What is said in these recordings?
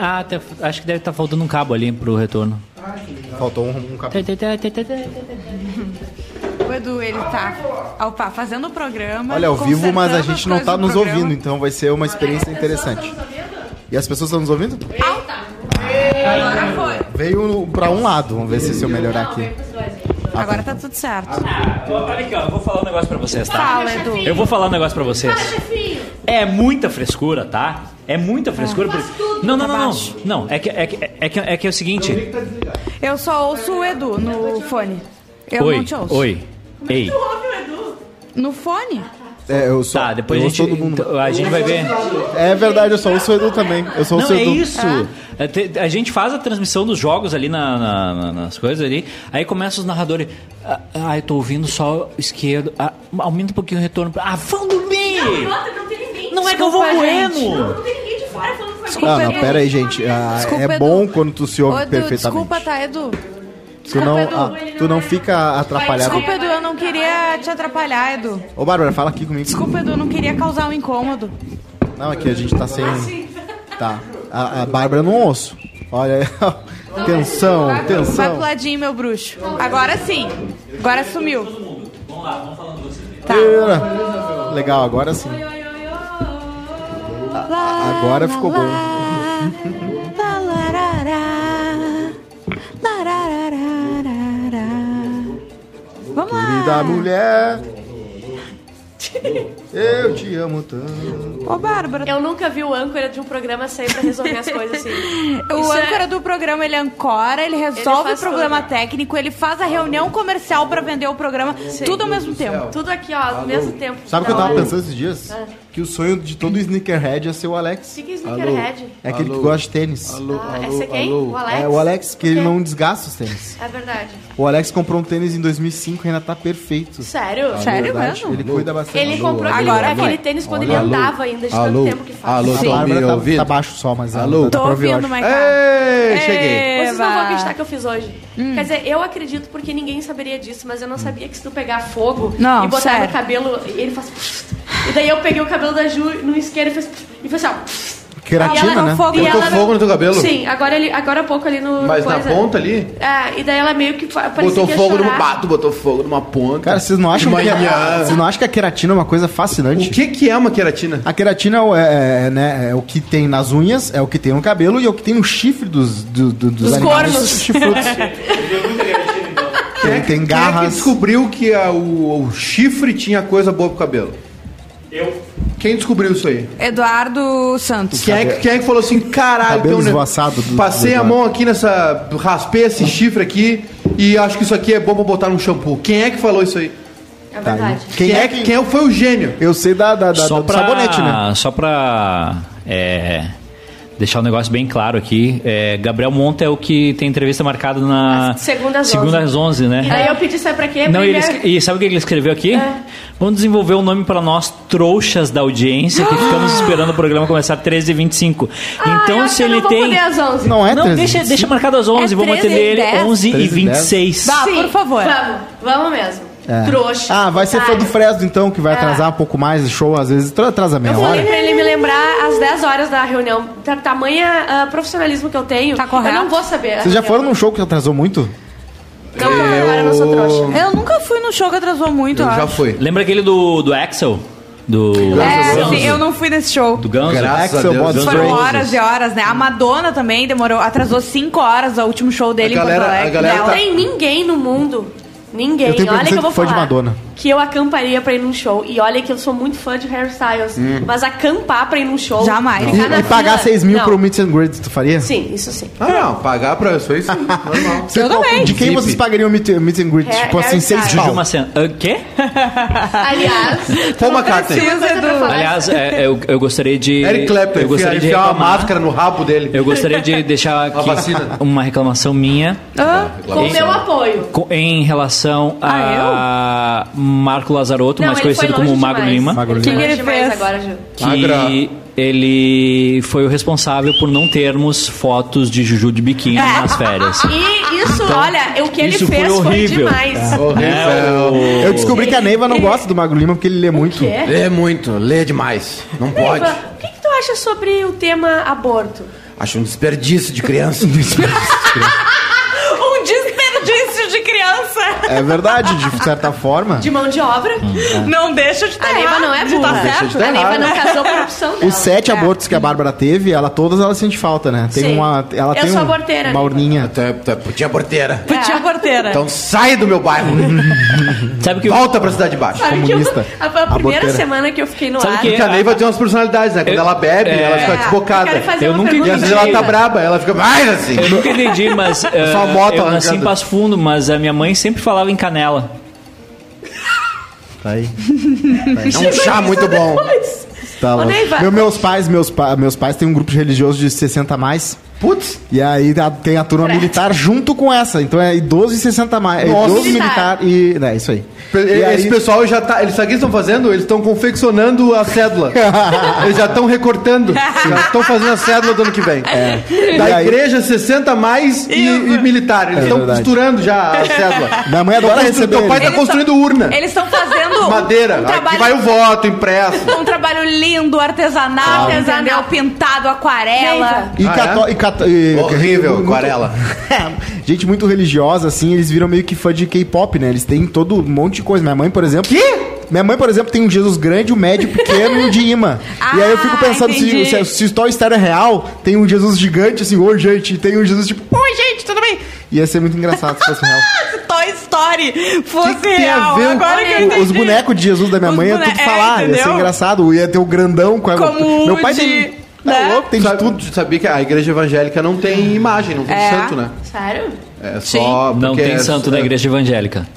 Ah, tá- acho que deve estar faltando um cabo ali pro retorno. Faltou um, um capítulo. O Edu, ele tá opa, fazendo o programa. Olha, ao vivo, mas a gente não tá nos programa. ouvindo, então vai ser uma experiência interessante. E as pessoas estão nos ouvindo? Agora foi. Veio pra um lado, vamos ver se, se eu melhorar aqui. Agora tá tudo certo. Olha aqui, ó, eu vou falar um negócio pra vocês, tá? Fala, Edu. Eu vou falar um negócio pra vocês. É muita frescura, tá? É muita frescura. Porque... Não, não, não, não. Não, é que é, que, é, que, é que é o seguinte. Eu só ouço o Edu no fone. Eu Oi, não te ouço. oi. Ei. No fone? É, eu só. Tá, depois eu a gente, ouço todo mundo. então, a gente vai ver. É verdade, eu só ouço o Edu também. Eu só ouço Não, o é Edu. isso. É, A gente faz a transmissão dos jogos ali na- na- na- nas coisas ali. Aí começa os narradores. Ah, eu tô ouvindo só o esquerdo. Ah, aumenta um pouquinho o retorno. Ah, vão dormir! Não tem ninguém. Não é que eu vou bueno! gente. Não tem ninguém de fora falando a gente. Ah, não, Edu. pera aí, gente. Ah, Desculpa, é Edu. bom quando tu se ouve Ô, Edu, perfeitamente. desculpa, tá, Edu? tu, não, Edu. ah, tu não fica atrapalhado. Desculpa, Edu, eu não queria te atrapalhar, Edu. Ô, Bárbara, fala aqui comigo. Desculpa, Edu, eu não queria causar um incômodo. Não, aqui a gente tá sem. Tá. A, a Bárbara não ouço. Olha aí. Tensão, Vai pro tensão. ladinho, meu bruxo. Agora sim. Agora sumiu. Tá. Eira. Legal, agora sim. Agora ficou bom. Vamos lá. Querida mulher. Eu te amo tanto. Ô, Bárbara, Eu nunca vi o âncora de um programa sair pra resolver as coisas assim. o Isso é- âncora do programa, ele ancora, ele resolve o faz problema tudo. técnico, ele faz a reunião comercial pra vender o programa, tudo ao mesmo tempo. Tudo aqui, ó, ao mesmo tempo. Sabe o que eu tava hora. pensando esses dias? Que o sonho de todo sneakerhead é ser o Alex. O que que é sneakerhead? É aquele que Alô. gosta de tênis. Alô, Ah, alô, esse é quem? alô. O Alex? É o Alex, que O ele não desgasta os tênis. É verdade. O Alex comprou um tênis em 2005 e ainda tá perfeito. Sério? Sério Verdade, mesmo? Ele cuida bastante. Ele comprou aquele, Agora aquele vai. tênis quando ele Alô. andava ainda, de Alô. tanto tempo que faz. Alô, Sim. Me tá, ouvindo? tá baixo só, mas Alô. tá Tô ouvir, eu ouvindo. Maiká. Ei, cheguei. Vocês não vão acreditar que eu fiz hoje. Quer dizer, eu acredito porque ninguém saberia disso, mas eu não sabia que se tu pegar fogo Não, e botar sério. no cabelo, ele faz. E daí eu peguei o cabelo da Ju no isqueiro e fez. E foi assim, ó. Queratina, ela- né? fogo- Botou ela- fogo no teu cabelo? Sim, agora, ele, agora há pouco ali no. Mas na coisa. ponta ali? É, e daí ela meio que parecia Botou que fogo numa. Bato, botou fogo numa ponta. Cara, vocês não acham que a, vocês não acham que a queratina é uma coisa fascinante? O que, que é uma queratina? A queratina é, o- é- né, é o que tem nas unhas, é o que tem no cabelo e é o que tem no chifre dos, do, do- dos, Dos animais. cornos. Tem, que- tem Quem é que garras. descobriu que a- o, o chifre tinha coisa boa pro cabelo? Eu. Quem descobriu isso aí? Eduardo Santos. Quem é, que, quem é que falou assim, caralho, Cabelo tem um ne- esvoaçado do- passei do- a mão aqui nessa. raspei esse chifre aqui e acho que isso aqui é bom pra botar num shampoo. Quem é que falou isso aí? É Tá, verdade. Quem é que. Quem foi o gênio? Eu sei da, da, da- Só do pra, sabonete, né? Só pra é, deixar o negócio bem claro aqui, é, Gabriel Monta é o que tem entrevista marcada na Às- segunda às segunda 11. às 11, né? E daí eu pedi, sabe pra quê? Não, e, ele, e sabe o que ele escreveu aqui? É. Vamos desenvolver um nome para nós, trouxas da audiência, que ficamos esperando o programa começar 13h25. Ah, então, se ele não tem. poder às 11. Não é Não, 13, deixa, 25. deixa marcado às 11, É vamos 13 atender ele 10? 11 e 13 e 26. Bah, Sim, por favor. Vamos, vamos mesmo. É. Trouxa. Ah, vai ser fã do Fresno, então, que vai atrasar um pouco mais o show, às vezes tra- atrasa meia Eu falei hora. pra ele me lembrar às 10 horas da reunião. Ta- Tamanha ah, profissionalismo que eu tenho. Tá correto. Eu não vou saber. Vocês já foram num show que atrasou muito? Não, não, agora eu não sou trouxa. Eu nunca fui no show que atrasou muito, Eu eu já acho. fui. Lembra aquele do, do Axel? Do. É, sim, eu não fui nesse show. Do Guns? Graças Axel a Deus. Foram horas e horas, né? A Madonna também demorou, atrasou 5 horas o último show dele A galera- em Porto Alegre. a galera dela. Não tem ninguém no mundo. Ninguém. Eu tenho olha que eu vou fã de falar. Madonna. Que eu acamparia pra ir num show. E olha que eu sou muito fã de hairstyles. Mas acampar pra ir num show. Jamais. E, e pagar fila, 6 mil não. pro Meet and Greet, tu faria? Sim, isso sim. Ah, não, pagar pra isso aí sim, normal. Você- Eu também. De quem Zip. vocês pagariam o Meet, meet and Greet? Hair- tipo assim, 6 hairstyle. Juju pau. Macena. Ah, quê? Aliás, coisa pra falar. Aliás, é, eu, eu gostaria de. Eric Clapton, eu gostaria enfiar, de enfiar uma reclamar- máscara no rabo dele. Eu gostaria de deixar aqui uma reclamação minha Ah, com o meu apoio. em relação a Marco Lazarotto, Não, mais foi conhecido como Magro demais. Lima, Magro O que, Lima. que ele demais fez? agora, Ju. Magra. que ele foi o responsável por não termos fotos de Juju de biquíni nas férias. E isso, olha, o que ele foi fez foi, horrível. demais. Horrível. É, o- Eu descobri que a Neiva não gosta do Magro Lima porque ele lê muito. quê? Lê muito, lê demais. Não pode. Neiva, o que, que tu acha sobre o tema aborto? Acho um desperdício de criança. Um desperdício de criança. É verdade, de certa forma. De mão de obra. Não deixa de estar A Neiva não é burra. tá certo. de a Neiva não casou por opção dela. Os sete abortos que a Bárbara teve, ela todas ela sente falta, né? Tem Sim. uma. Ela Eu tem sou um- aborteira, uma urninha. Tu é- tu é putinha porteira. Putinha porteira. Então sai do meu bairro. Sabe que Volta pra cidade de baixo. Sabe que eu, comunista. a, a primeira Aborteira. semana que eu fiquei no Sabe ar... que- Porque a Neiva tem umas personalidades, né? Quando Eu- ela bebe, é. ela fica desbocada. Eu quero fazer Eu uma nunca pergunta E às vezes entendi. ela tá braba, ela fica mais assim. Eu nunca entendi, mas uh, Só a moto eu nasci em arrancando. Passo Fundo, mas a minha mãe sempre falava em canela. Tá aí. É um chá muito bom. Tá. Meu- meus pais, meus, pa- meus pais têm um grupo religioso de 60 a mais. Putz, E aí tem a turma militar junto com essa. Então é idoso e 60 a mais. É Nossa. idoso Militar. militar e. É isso aí. E esse aí- pessoal já tá. Eles sabe o que eles estão fazendo? Eles estão confeccionando a cédula. eles já estão recortando. Já estão fazendo a cédula do ano que vem. É. E Da aí- igreja 60 a mais e, e militar. Eles É estão verdade. costurando já a cédula. Minha mãe adora receber. Teu pai tá Eles construindo urna. Eles estão fazendo Madeira. um Aqui trabalho, vai o voto impresso. um trabalho lindo, artesanal, Artesanal. entendeu? Pintado, aquarela. E Ah, cató- é? e- Horrível, muito- aquarela. Gente muito religiosa, assim, eles viram meio que fã de K-pop, né? Eles têm todo um monte de coisa. Minha mãe, por exemplo. Quê? Minha mãe, por exemplo, tem um Jesus grande, um médio, pequeno e um de imã. e aí eu fico Ah, pensando se, entendi. se, se o Toy Story é real, tem um Jesus gigante, assim, oi, gente, e tem um Jesus tipo, oi, gente, tudo bem? Ia ser muito engraçado se fosse real. Se Toy Story fosse Que que tem a real. ver? Agora que eu O- entendi. Os bonecos de Jesus da minha Os mãe ia tudo é, falar, ia ser engraçado. Ia ter o grandão com a. Como Meu pai de- tem. Tá né? louco, tem de Sabe, tudo. tu sabia que a igreja evangélica não tem imagem, não tem É. santo, né? Sério? É só. Não tem é- santo na é- igreja evangélica.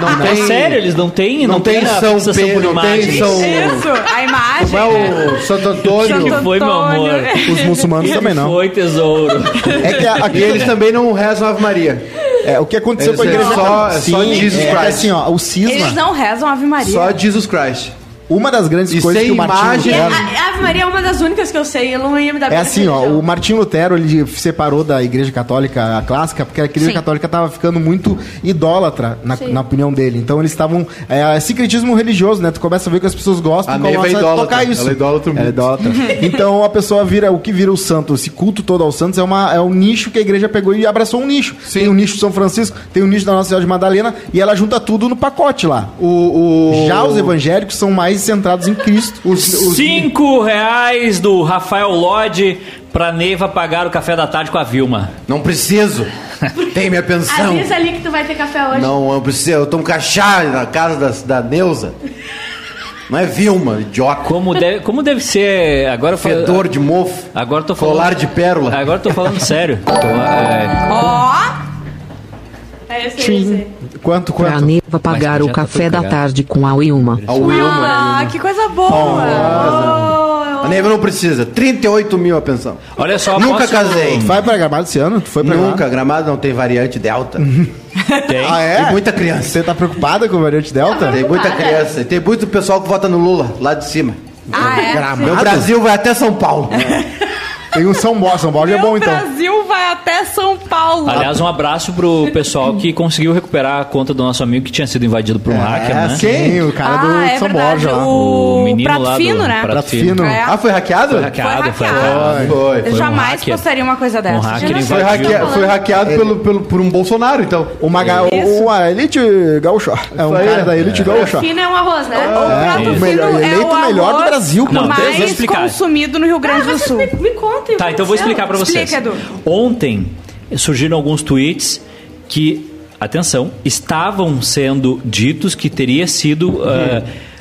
Não É tem. sério, eles não têm, não, Não tem a São Pedro, não tem. São- Isso, a imagem. Como é o Santo Antônio? Que foi, meu amor? Os muçulmanos também não. Foi tesouro. É que a- aqui eles também não rezam Ave Maria. É, o que aconteceu Eles com a é igreja só- é só Sim, Jesus é, que Christ. assim, ó, o cisma, Eles não rezam Ave Maria. Só Jesus Christ. Uma das grandes E coisas que o Martinho imagem- E a, Lutero... a Ave Maria é uma das únicas que eu sei, eu não ia me dar É assim, ó, religião. o Martinho Lutero, ele separou da igreja católica a clássica, porque a igreja Sim. católica estava ficando muito idólatra, na, Sim. na opinião dele. Então eles estavam... É, secretismo religioso, né? Tu começa a ver que as pessoas gostam A e Neiva começam é a tocar isso. Ela é idólatra Ela é idólatra. então a pessoa vira... O que vira o santo, esse culto todo aos santos, é, uma, é um nicho que a igreja pegou e abraçou um nicho. Tem o nicho de São Francisco, tem o nicho da Nossa Senhora de Madalena, e ela junta tudo no pacote lá. O, o... Já os evangélicos são mais centrados em Cristo. Os, os, Cinco reais do Rafael Lodge pra Neiva pagar o café da tarde com a Vilma. Não preciso. Tem minha pensão. Avisa ali que tu vai ter café hoje. Não, eu preciso. Eu tomo cachá na casa da, da Neuza. Não é Vilma, idiota. Como deve, como deve ser. Agora eu falo- Fedor de mofo. Agora tô falando. Colar de pérola. Agora eu tô falando sério. Tô, é, Ó, É esse aí, esse aí. Quanto, Pra quanto? Neiva pagar o tá café da tarde com a Wilma. A Wilma. ah, que coisa boa. A Neiva não precisa. 38 mil a pensão. olha só, Nunca posso- casei. Tu vai pra Gramado esse ano? Tu foi pra Nunca. Gramado? Gramado não tem variante delta. Tem. Ah, é? Tem muita criança. Você tá preocupada com a variante Delta? Tem muita criança. Tem muito pessoal que vota no Lula, lá de cima. Ah, é? Gramado? O Brasil vai até São Paulo. Tem um São Paulo. São Paulo é bom, o então. Brasil vai até São Paulo. Aliás, um abraço pro pessoal que conseguiu recuperar a conta do nosso amigo que tinha sido invadido por um hacker, né? Sim, o cara ah, do é São verdade. Borja lá. O, O menino prato lá do fino, né? Prato Prato Fino. É. Ah, foi hackeado? Foi hackeado, foi hackeado. hackeado. Foi. Eu Foi um jamais hacker. postaria uma coisa Um dessa. hacker gente. Foi, invadiu. hacke- foi hackeado pelo, pelo, por um Bolsonaro, então. O, Maga, o, o a Elite Gaúcha. É um cara é. da Elite Gaúcha. Fino é um arroz, né? O prato o fino melhor- é o o melhor do arroz Brasil, vou mais explicar. consumido no Rio Grande do Sul. Me, me conta. Tá, então eu vou explicar pra vocês. Explica, Edu. Ontem surgiram alguns tweets que, atenção, estavam sendo ditos que teria sido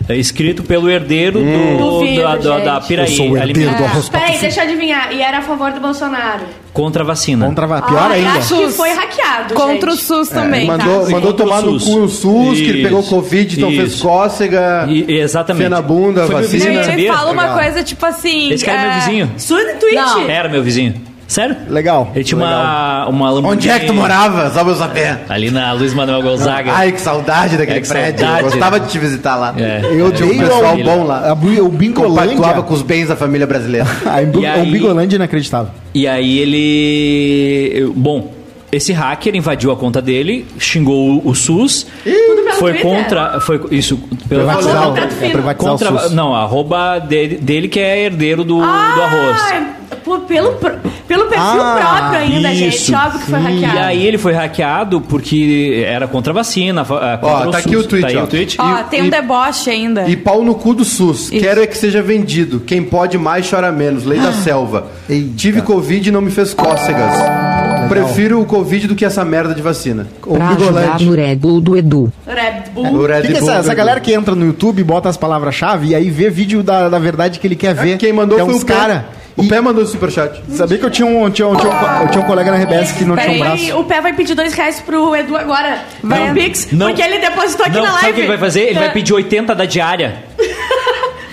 eh, escrito pelo herdeiro do, Duvido, da, da, da. Piraí Eu sou o herdeiro do arroz Peraí, deixa eu adivinhar. E era a favor do Bolsonaro. contra a vacina. Contra a pior Ah, ainda. Acho que foi hackeado, Contra gente. o SUS também, mandou tá? mandou tomar no SUS. cu o SUS, que ele pegou Isso, Covid, então fez isso. cócega. E- exatamente. Fé na bunda, Foi meu vacina. vizinho, Ele fala uma Legal. coisa tipo assim... Esse cara é meu é, vizinho. Surdo tweet? Não. Era meu vizinho. Sério? Legal. Ele tinha legal. uma, uma Lamborghini. Onde é que tu morava? Só pra eu saber. Ali na Luiz Manuel Gonzaga. Ai, que saudade daquele É, que prédio. saudade. Eu gostava de te visitar lá. É. Eu Tinha um pessoal bom lá. O Compactuava Bingolândia. com os bens da família brasileira. Aí- O Bingolândia inacreditável. E aí ele. Bom, esse hacker invadiu a conta dele, xingou o, o SUS, pelo foi Twitter? contra. Foi isso. Pelo Privatizar, o- é privatizar contra, o SUS. não, arroba dele, dele que é herdeiro do, do arroz. Ah, pô, pelo, pelo perfil Ah, próprio ainda, isso. gente. Óbvio que foi hackeado. E aí ele foi hackeado porque era contra a vacina. fa- Contra Ó, tá SUS. aqui o tweet, Tá aí ó. o tweet. Ó, E- tem um e- deboche ainda. E pau no cu do SUS. Quero é que seja vendido. Quem pode mais chora menos. Lei da selva. Eita. Tive Covid e não me fez cócegas. Prefiro o Covid do que essa merda de vacina. Pra ajudar Ombigolete. no Red Bull do Edu. Red Bull. O Red O que, que é essa, essa galera que entra no YouTube, bota as palavras-chave e aí vê vídeo da, da verdade que ele quer ver. Quem mandou que é foi o Pé. cara. O Pé mandou o superchat. Sabia que eu tinha um, tinha um, tinha um, eu tinha um colega na RBS que não tinha um Peraí, braço. o Pé vai pedir dois reais pro Edu agora. Vai Não. no Pix, Não. porque ele depositou aqui Não, na live. sabe o que ele vai fazer? Ele vai pedir 80 da diária.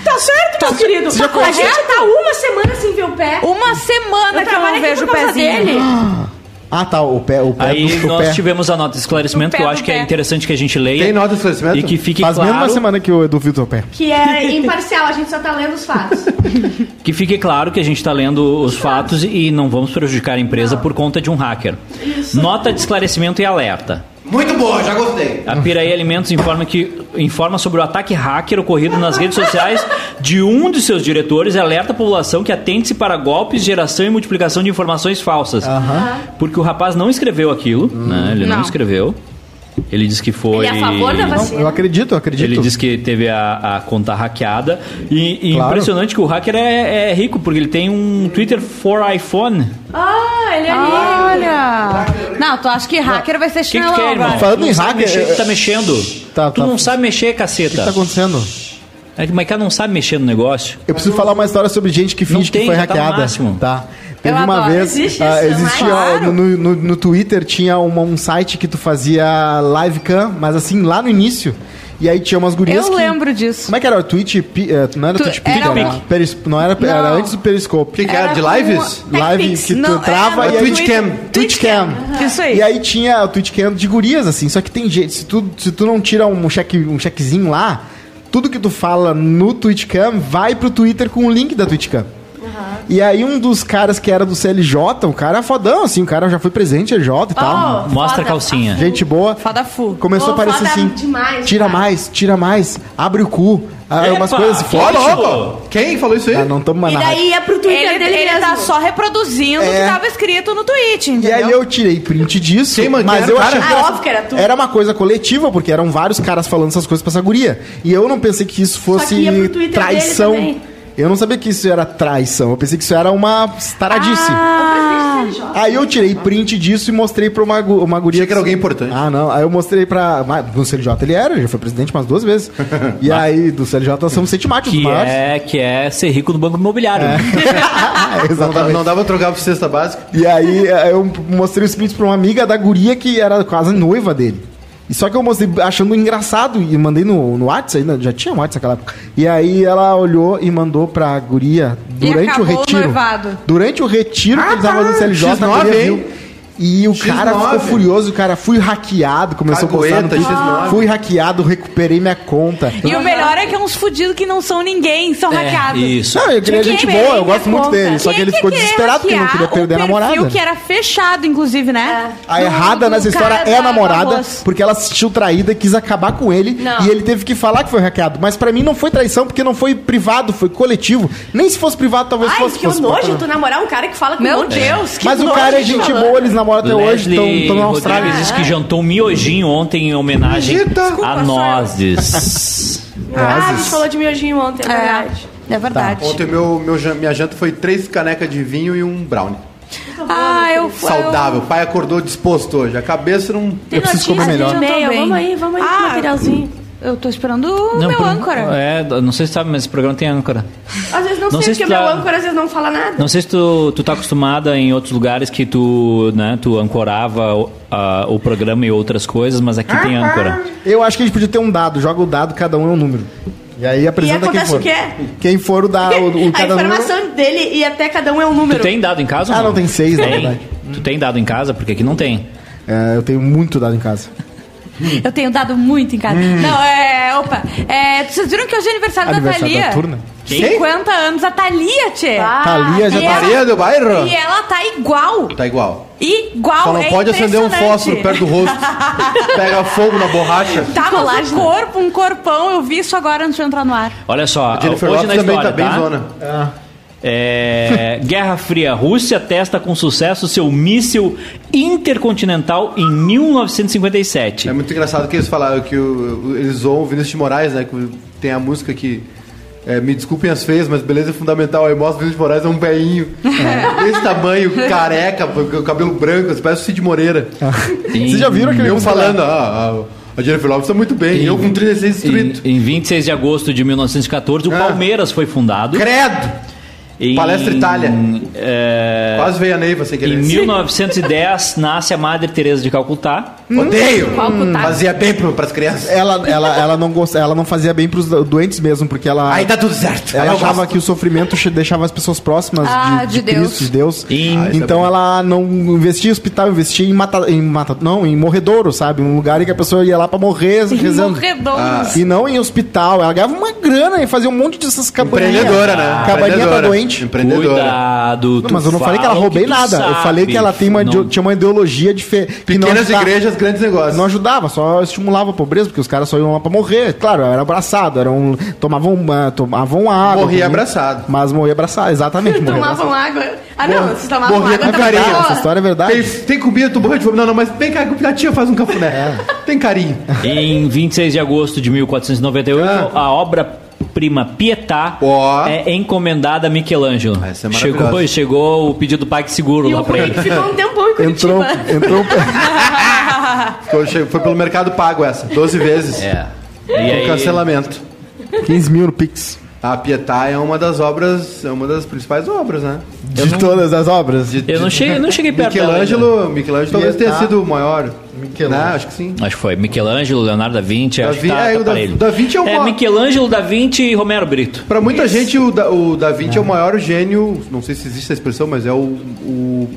Tá certo, meu querido. já a gente tá uma semana sem ver o Pé. Uma semana Eu que eu trabalho não aqui vejo o por causa pezinho. dele. Ah, tá, o pé, o pé Aí do, o nós pé. tivemos a nota de esclarecimento, que eu acho que é pé. interessante que a gente leia. Tem nota de esclarecimento? E que fique Faz claro. mesmo uma semana que o Edu viu teu pé. Que é imparcial, a gente só tá lendo os fatos. Que fique claro que a gente está lendo os fatos e não vamos prejudicar a empresa por conta de um hacker. Nota de esclarecimento e alerta. Muito boa, já gostei. A Piraí Alimentos informa, que, informa sobre o ataque hacker ocorrido nas redes sociais de um de seus diretores e alerta a população que atente-se para golpes, geração e multiplicação de informações falsas. Porque o rapaz não escreveu aquilo, né? Ele não. Não. escreveu. Ele disse que foi. Ele é a favor da Não, vacina. eu acredito, eu acredito. Ele disse que teve a, a conta hackeada. E, e Claro. impressionante que o hacker é, é rico, porque ele tem um Twitter for iPhone. Ah, ele é rico. Olha! Não, tu acha que hacker vai ser O que, que tu chinelão quer, irmão? Falando Tu não em hacker, mexer, tu tá mexendo. Tá, tu tá. não sabe mexer, O que caceta. tá acontecendo? É que o Maiká não sabe mexer no negócio. Eu preciso falar uma história sobre gente que Não finge que tem, foi já tá no hackeada. máximo. Tá. Teve Eu uma adoro. vez. Existe isso, existia mas- no, no, no Twitter tinha uma- um site que tu fazia live cam, mas assim, lá no início. E aí tinha umas gurias. Eu que- lembro disso. Como é que era? O Twitch. pi- eh, Não era Tu- Twitch era Pic, era. um- Peris- Não era, era Não. antes do Periscope. O que, que era? De Era lives? um- Live que tu Não, entrava era e aí. Twitch Cam. Twitch Cam. Isso aí. E aí tinha o Twitch Cam de gurias, assim. Só que tem jeito. Se tu, se tu não tira um, cheque, um chequezinho lá, tudo que tu fala no Twitch Cam vai pro Twitter com o link da Twitch Cam. E aí um dos caras que era do CLJ, o cara é fodão, assim, o cara já foi presente LJ e tal. Oh, Mostra a calcinha. Gente boa. Foda fu. Começou a aparecer foda assim. demais, tira cara. mais, tira mais, abre o cu. Ah, umas Epa, coisas que Ó, forte. louco! Quem falou isso aí? Ah, não estamos mais E na rádio. daí é pro Twitter Ele, dele ele mesmo. tá só reproduzindo o É. que tava escrito no tweet, E entendeu? aí eu tirei print disso, Quem mandou? mas Era eu o achei cara? que Ah, era, óbvio que era tu. era uma coisa coletiva, porque eram vários caras falando essas coisas pra essa guria. E eu não pensei que isso fosse que ia pro Twitter traição. dele também. Eu não sabia que isso era traição. Eu pensei que isso era uma taradice. Ah, Aí eu tirei print disso e mostrei pra uma, uma guria. Achei que era alguém importante. Ah, não. Aí eu mostrei pra. mas No CLJ ele era, ele já foi presidente umas duas vezes. e aí, do CLJ nós somos sete matos, os Que maiores. é, que é ser rico no banco imobiliário. É. Não, dá- Exatamente. não dava pra trocar por cesta básica? E aí eu mostrei os prints pra uma amiga da guria que era quase noiva dele. E só que eu mostrei achando engraçado e mandei no, no WhatsApp, ainda já tinha WhatsApp naquela época. E aí ela olhou e mandou pra guria durante o o retiro. noivado. Durante o retiro que Ah, eles estavam fazendo CLJ, a X9, guria viu. E o cara X9. ficou furioso, o cara fui hackeado, começou Cagueta, a postar no Twitter. X9. Fui hackeado, recuperei minha conta. E o melhor é que é uns fudidos que não são ninguém, são É, hackeados. isso. Não, eu queria Quem gente boa, eu gosto muito conta? dele. Só que Quem ele que ficou desesperado porque não queria perder a o namorada. perfil que era fechado, inclusive, né? A Do- errada nessa história cara é a da- namorada, porque ela se sentiu traída e quis acabar com ele. Não. E ele teve que falar que foi hackeado. Mas pra mim não foi traição, porque não foi privado, foi coletivo. Nem se fosse privado, talvez Ai, fosse. que fosse nojo tu namorar um cara que fala com Meu de- Deus, que Mas o cara é gente boa, eles namoram até hoje, Leslie estão na Austrália. Rodrigues diz que jantou um miojinho ontem em homenagem Acredita? a nozes. Ah, a gente falou de miojinho ontem, é É, verdade. é verdade. Ontem meu, meu, minha janta foi três canecas de vinho e um brownie. Ah, eu Saudável. O pai acordou disposto hoje. A cabeça não. Eu preciso comer melhor. Vamos aí, vamos aí, Ah, materialzinho. Eu tô esperando o meu por- âncora. É, não sei se sabe, mas esse programa tem âncora. Às vezes não, Não sei, sei se porque tá- meu âncora às vezes não fala nada. Não sei se tu, tu tá acostumada em outros lugares que tu, né, tu ancorava o, a- o programa e outras coisas, mas aqui tem âncora. Eu acho que a gente podia ter um dado. Joga o dado, cada um é um número. E aí apresenta quem acontece for. o quê? Quem for o da. O, o a cada número- informação dele e até cada um é um Tu número. tem dado em casa? ou Ah, não, tem seis, na verdade. Tu tem dado em casa? Porque aqui não tem. É, eu tenho muito dado em casa. Eu tenho dado muito em casa. Não, é. Opa. É, vocês viram que hoje é aniversário, Aniversário da da Thalia? turna? Quem? 50 anos, a Thalia, tchê. Ah, Thalia já e tá. do bairro? E ela tá igual. Tá igual. Igual, Só não é pode acender um fósforo perto do rosto. Pega fogo na borracha. Tá, mas o corpo, um corpão, eu vi isso agora antes de entrar no ar. Olha só, Jennifer hoje Lopez na também história, tá bem tá? zona. É, Guerra Fria. Rússia testa com sucesso seu míssil intercontinental em 1957. É muito engraçado que eles falaram que o- o- eles zoam o Vinícius de Moraes, né? Que tem a música que. é, me desculpem as feias, mas beleza é fundamental. Aí mostra o Vinícius de Moraes é um velhinho. Desse tamanho, careca, com cabelo branco, parece o Cid Moreira. Vocês já viram aquele Eu falando, ah, ah, a Jennifer Lopez tá muito bem. Eu com 36 Em, distritos. em 26 de agosto de 1914, o Ah. Palmeiras foi fundado. Credo! Em, Palestra Itália. é, Quase veio a Neiva sem querer. em 1910 nasce a Madre Teresa de Calcutá. Odeio! Calcutá. Fazia bem pro, pras crianças. Ela, ela, ela, não gosta, ela não fazia bem pros do- doentes mesmo, porque ela. Aí tá tudo certo. Ela Eu achava gosto. que o sofrimento deixava as pessoas próximas Ah, de, de Deus. Cristo, de Deus. Em- Ah, é então ela não investia em hospital, investia em mata, em mata, não, em morredouro, sabe? Um lugar em que a pessoa ia lá pra morrer rezando. Morredouros. E não em hospital. Ela ganhava uma grana e fazia um monte dessas cabaninhas. Empreendedora, né? Cabaninha pra doente. Empreendedora. Cuidado. Não, mas eu não falei que ela roubei nada. Eu sabe. falei que ela tem uma, Não- tinha uma ideologia de fe, que não Pequenas ajudava- grandes negócios. Não ajudava, só estimulava a pobreza, porque os caras só iam lá pra morrer. Claro, era abraçado, eram, tomavam, ah, tomavam água. Morria comiam- abraçado. Mas morria abraçado, exatamente. morria Tomavam abraçado. água. Ah, não, vocês tomavam morria água com carinho, Ó, Essa história é verdade. Tem, tem comida, tu morreu de fome. Não, não, mas vem cá, a tia faz um cafuné. Tem carinho. Em 26 de agosto de 1498, Ah. a obra-prima Pietà Ó. é encomendada a Michelangelo. Essa é chegou, chegou o pedido do PagSeguro E lá o pra ele. Ficou um tempão em Curitiba. Entrou, entrou, Foi, pelo Mercado Pago essa, 12 vezes. É. E Com aí, cancelamento. 15 mil no Pix. A Pietà é uma das obras, é uma das principais obras, né? De todas as obras. De- eu não cheguei, não cheguei perto dela ainda. Michelangelo, Michelangelo talvez tenha sido o maior. Michelangelo. Né? Acho que sim. Acho que foi Michelangelo, Leonardo da Vinci, Da acho que Vin- tá, é, tá o da- da Vinci é o É, maior. Michelangelo, da Vinci e Romero Brito. Pra muita gente, o da, o da Vinci é. o maior gênio, não sei se existe essa expressão, mas é o, o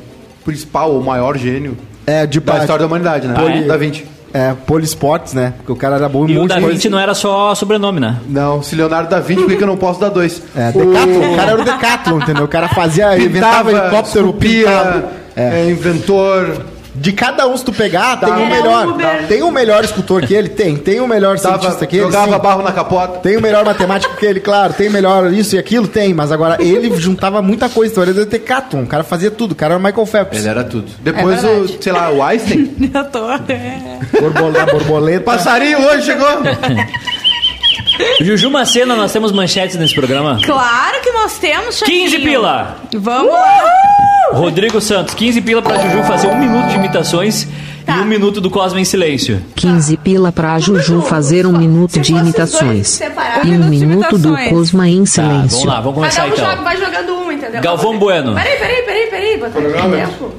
principal, o maior gênio É, de da história da humanidade, né? Ah, é? Da Vinci. É, Poliesportes, né? Porque o cara era bom em E um o monte da de coisa. Vinci não era só sobrenome, né? Não, se Leonardo da Vinci, por que que eu não posso dar dois? É, Decathlon. O cara era o Decathlon, entendeu? O cara fazia, inventava helicóptero, pintava. É. é, inventor. De cada um, se tu pegar, tem Era um melhor. Uber. Tem um melhor escultor que ele? Tem. Tem um melhor Dava, cientista que ele? jogava Sim. barro na capota. Tem o melhor matemático que ele, claro. Tem o melhor isso e aquilo? Tem. Mas agora ele juntava muita coisa. Então ele era Decathlon. O cara fazia tudo. O cara era o Michael Phelps. Ele era tudo. Depois, É o, sei lá, o Einstein. Eu tô. é. Borboleta. borboleta. Passarinho hoje chegou. Juju Macena, nós temos manchetes nesse programa. Claro que nós temos, Chatinho. 15 pila! Vamos lá. Rodrigo Santos, 15 pila pra Juju fazer um minuto de imitações Tá. e um minuto do Cosmo em Silêncio. 15 pila pra Juju fazer um minuto de imitações. E um minuto do. Cosma em Tá, vamos silêncio. lá, vamos começar Cada um joga, então. vai jogando um, entendeu? Galvão Bueno. Peraí, peraí, peraí, peraí. Botar o tempo.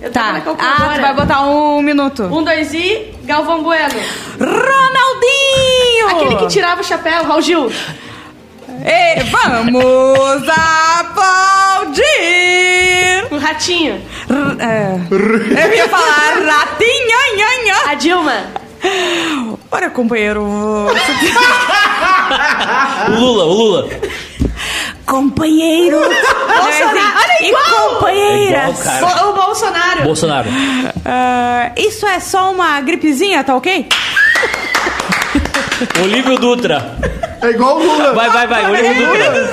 Eu Tá. Ah, tu vai botar um minuto. Um, dois e... Galvão Bueno. Ronaldinho! Aquele que tirava o chapéu, Raul Gil. E vamos aplaudir! O Ratinho. R- é, eu ia falar ratinho, nhanha. A Dilma. Olha, companheiro. O Lula, o Lula. Companheiro. Bolsonaro. Olha, e igual. É companheiras. igual. Bo- O Bolsonaro. Bolsonaro. Ah, isso é só uma gripezinha, tá ok? Olívio Dutra. É igual o Lula. Vai, vai, vai. Olívio Dutra.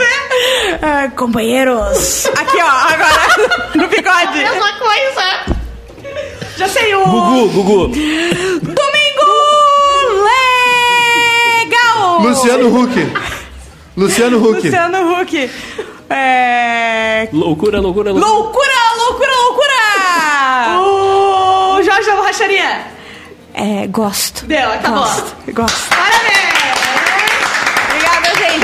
Ah, companheiros. Aqui, ó, agora no bigode. Mesma coisa. Já sei o... Gugu, Gugu. Domingo legal. Luciano Huck. Luciano Huck. Luciano Huck. É... Loucura, loucura, loucura. Loucura, loucura, loucura. O Jorge da Borracharia. É, gosto. Deu, acabou. Gosto. Gosto. Parabéns.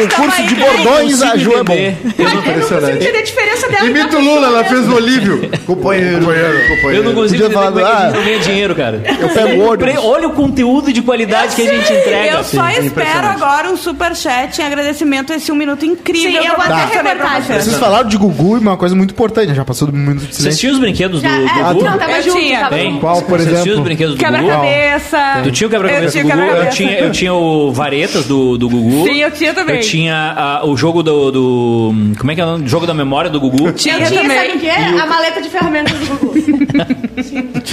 Obrigada, gente. O Tamo curso aí, de gente. bordões, a Ju é bom. Eu não consigo entender a diferença dela. Imita da o Lula, ela pessoa. fez o Olívio. Companheiro. Companheiro. companheiro. Eu não consigo entender como é que a gente ah, não ganha dinheiro, cara. Eu pego o Pre- ônibus. Olha o conteúdo de qualidade que a gente entrega. Eu só espero agora um superchat em agradecimento a esse um minuto incrível. Sim, eu vou até recortar. vocês. Vocês falaram de Gugu e uma coisa muito importante. né? Já passou do minuto de Vocês silêncio. tinham os brinquedos do Já, é, Gugu? não, tava junto. Qual, por Vocês tinham os exemplo? brinquedos do Gugu? Quebra-cabeça. Tu tinha o quebra-cabeça Eu do tinha o Gugu? Eu tinha, eu tinha o Varetas do, do Gugu. Sim, eu tinha também. Tinha ah, o jogo do, do- Como é que é o nome? Jogo da memória do Gugu. Eu tinha, sabe o quê? A maleta de ferramentas do Gugu.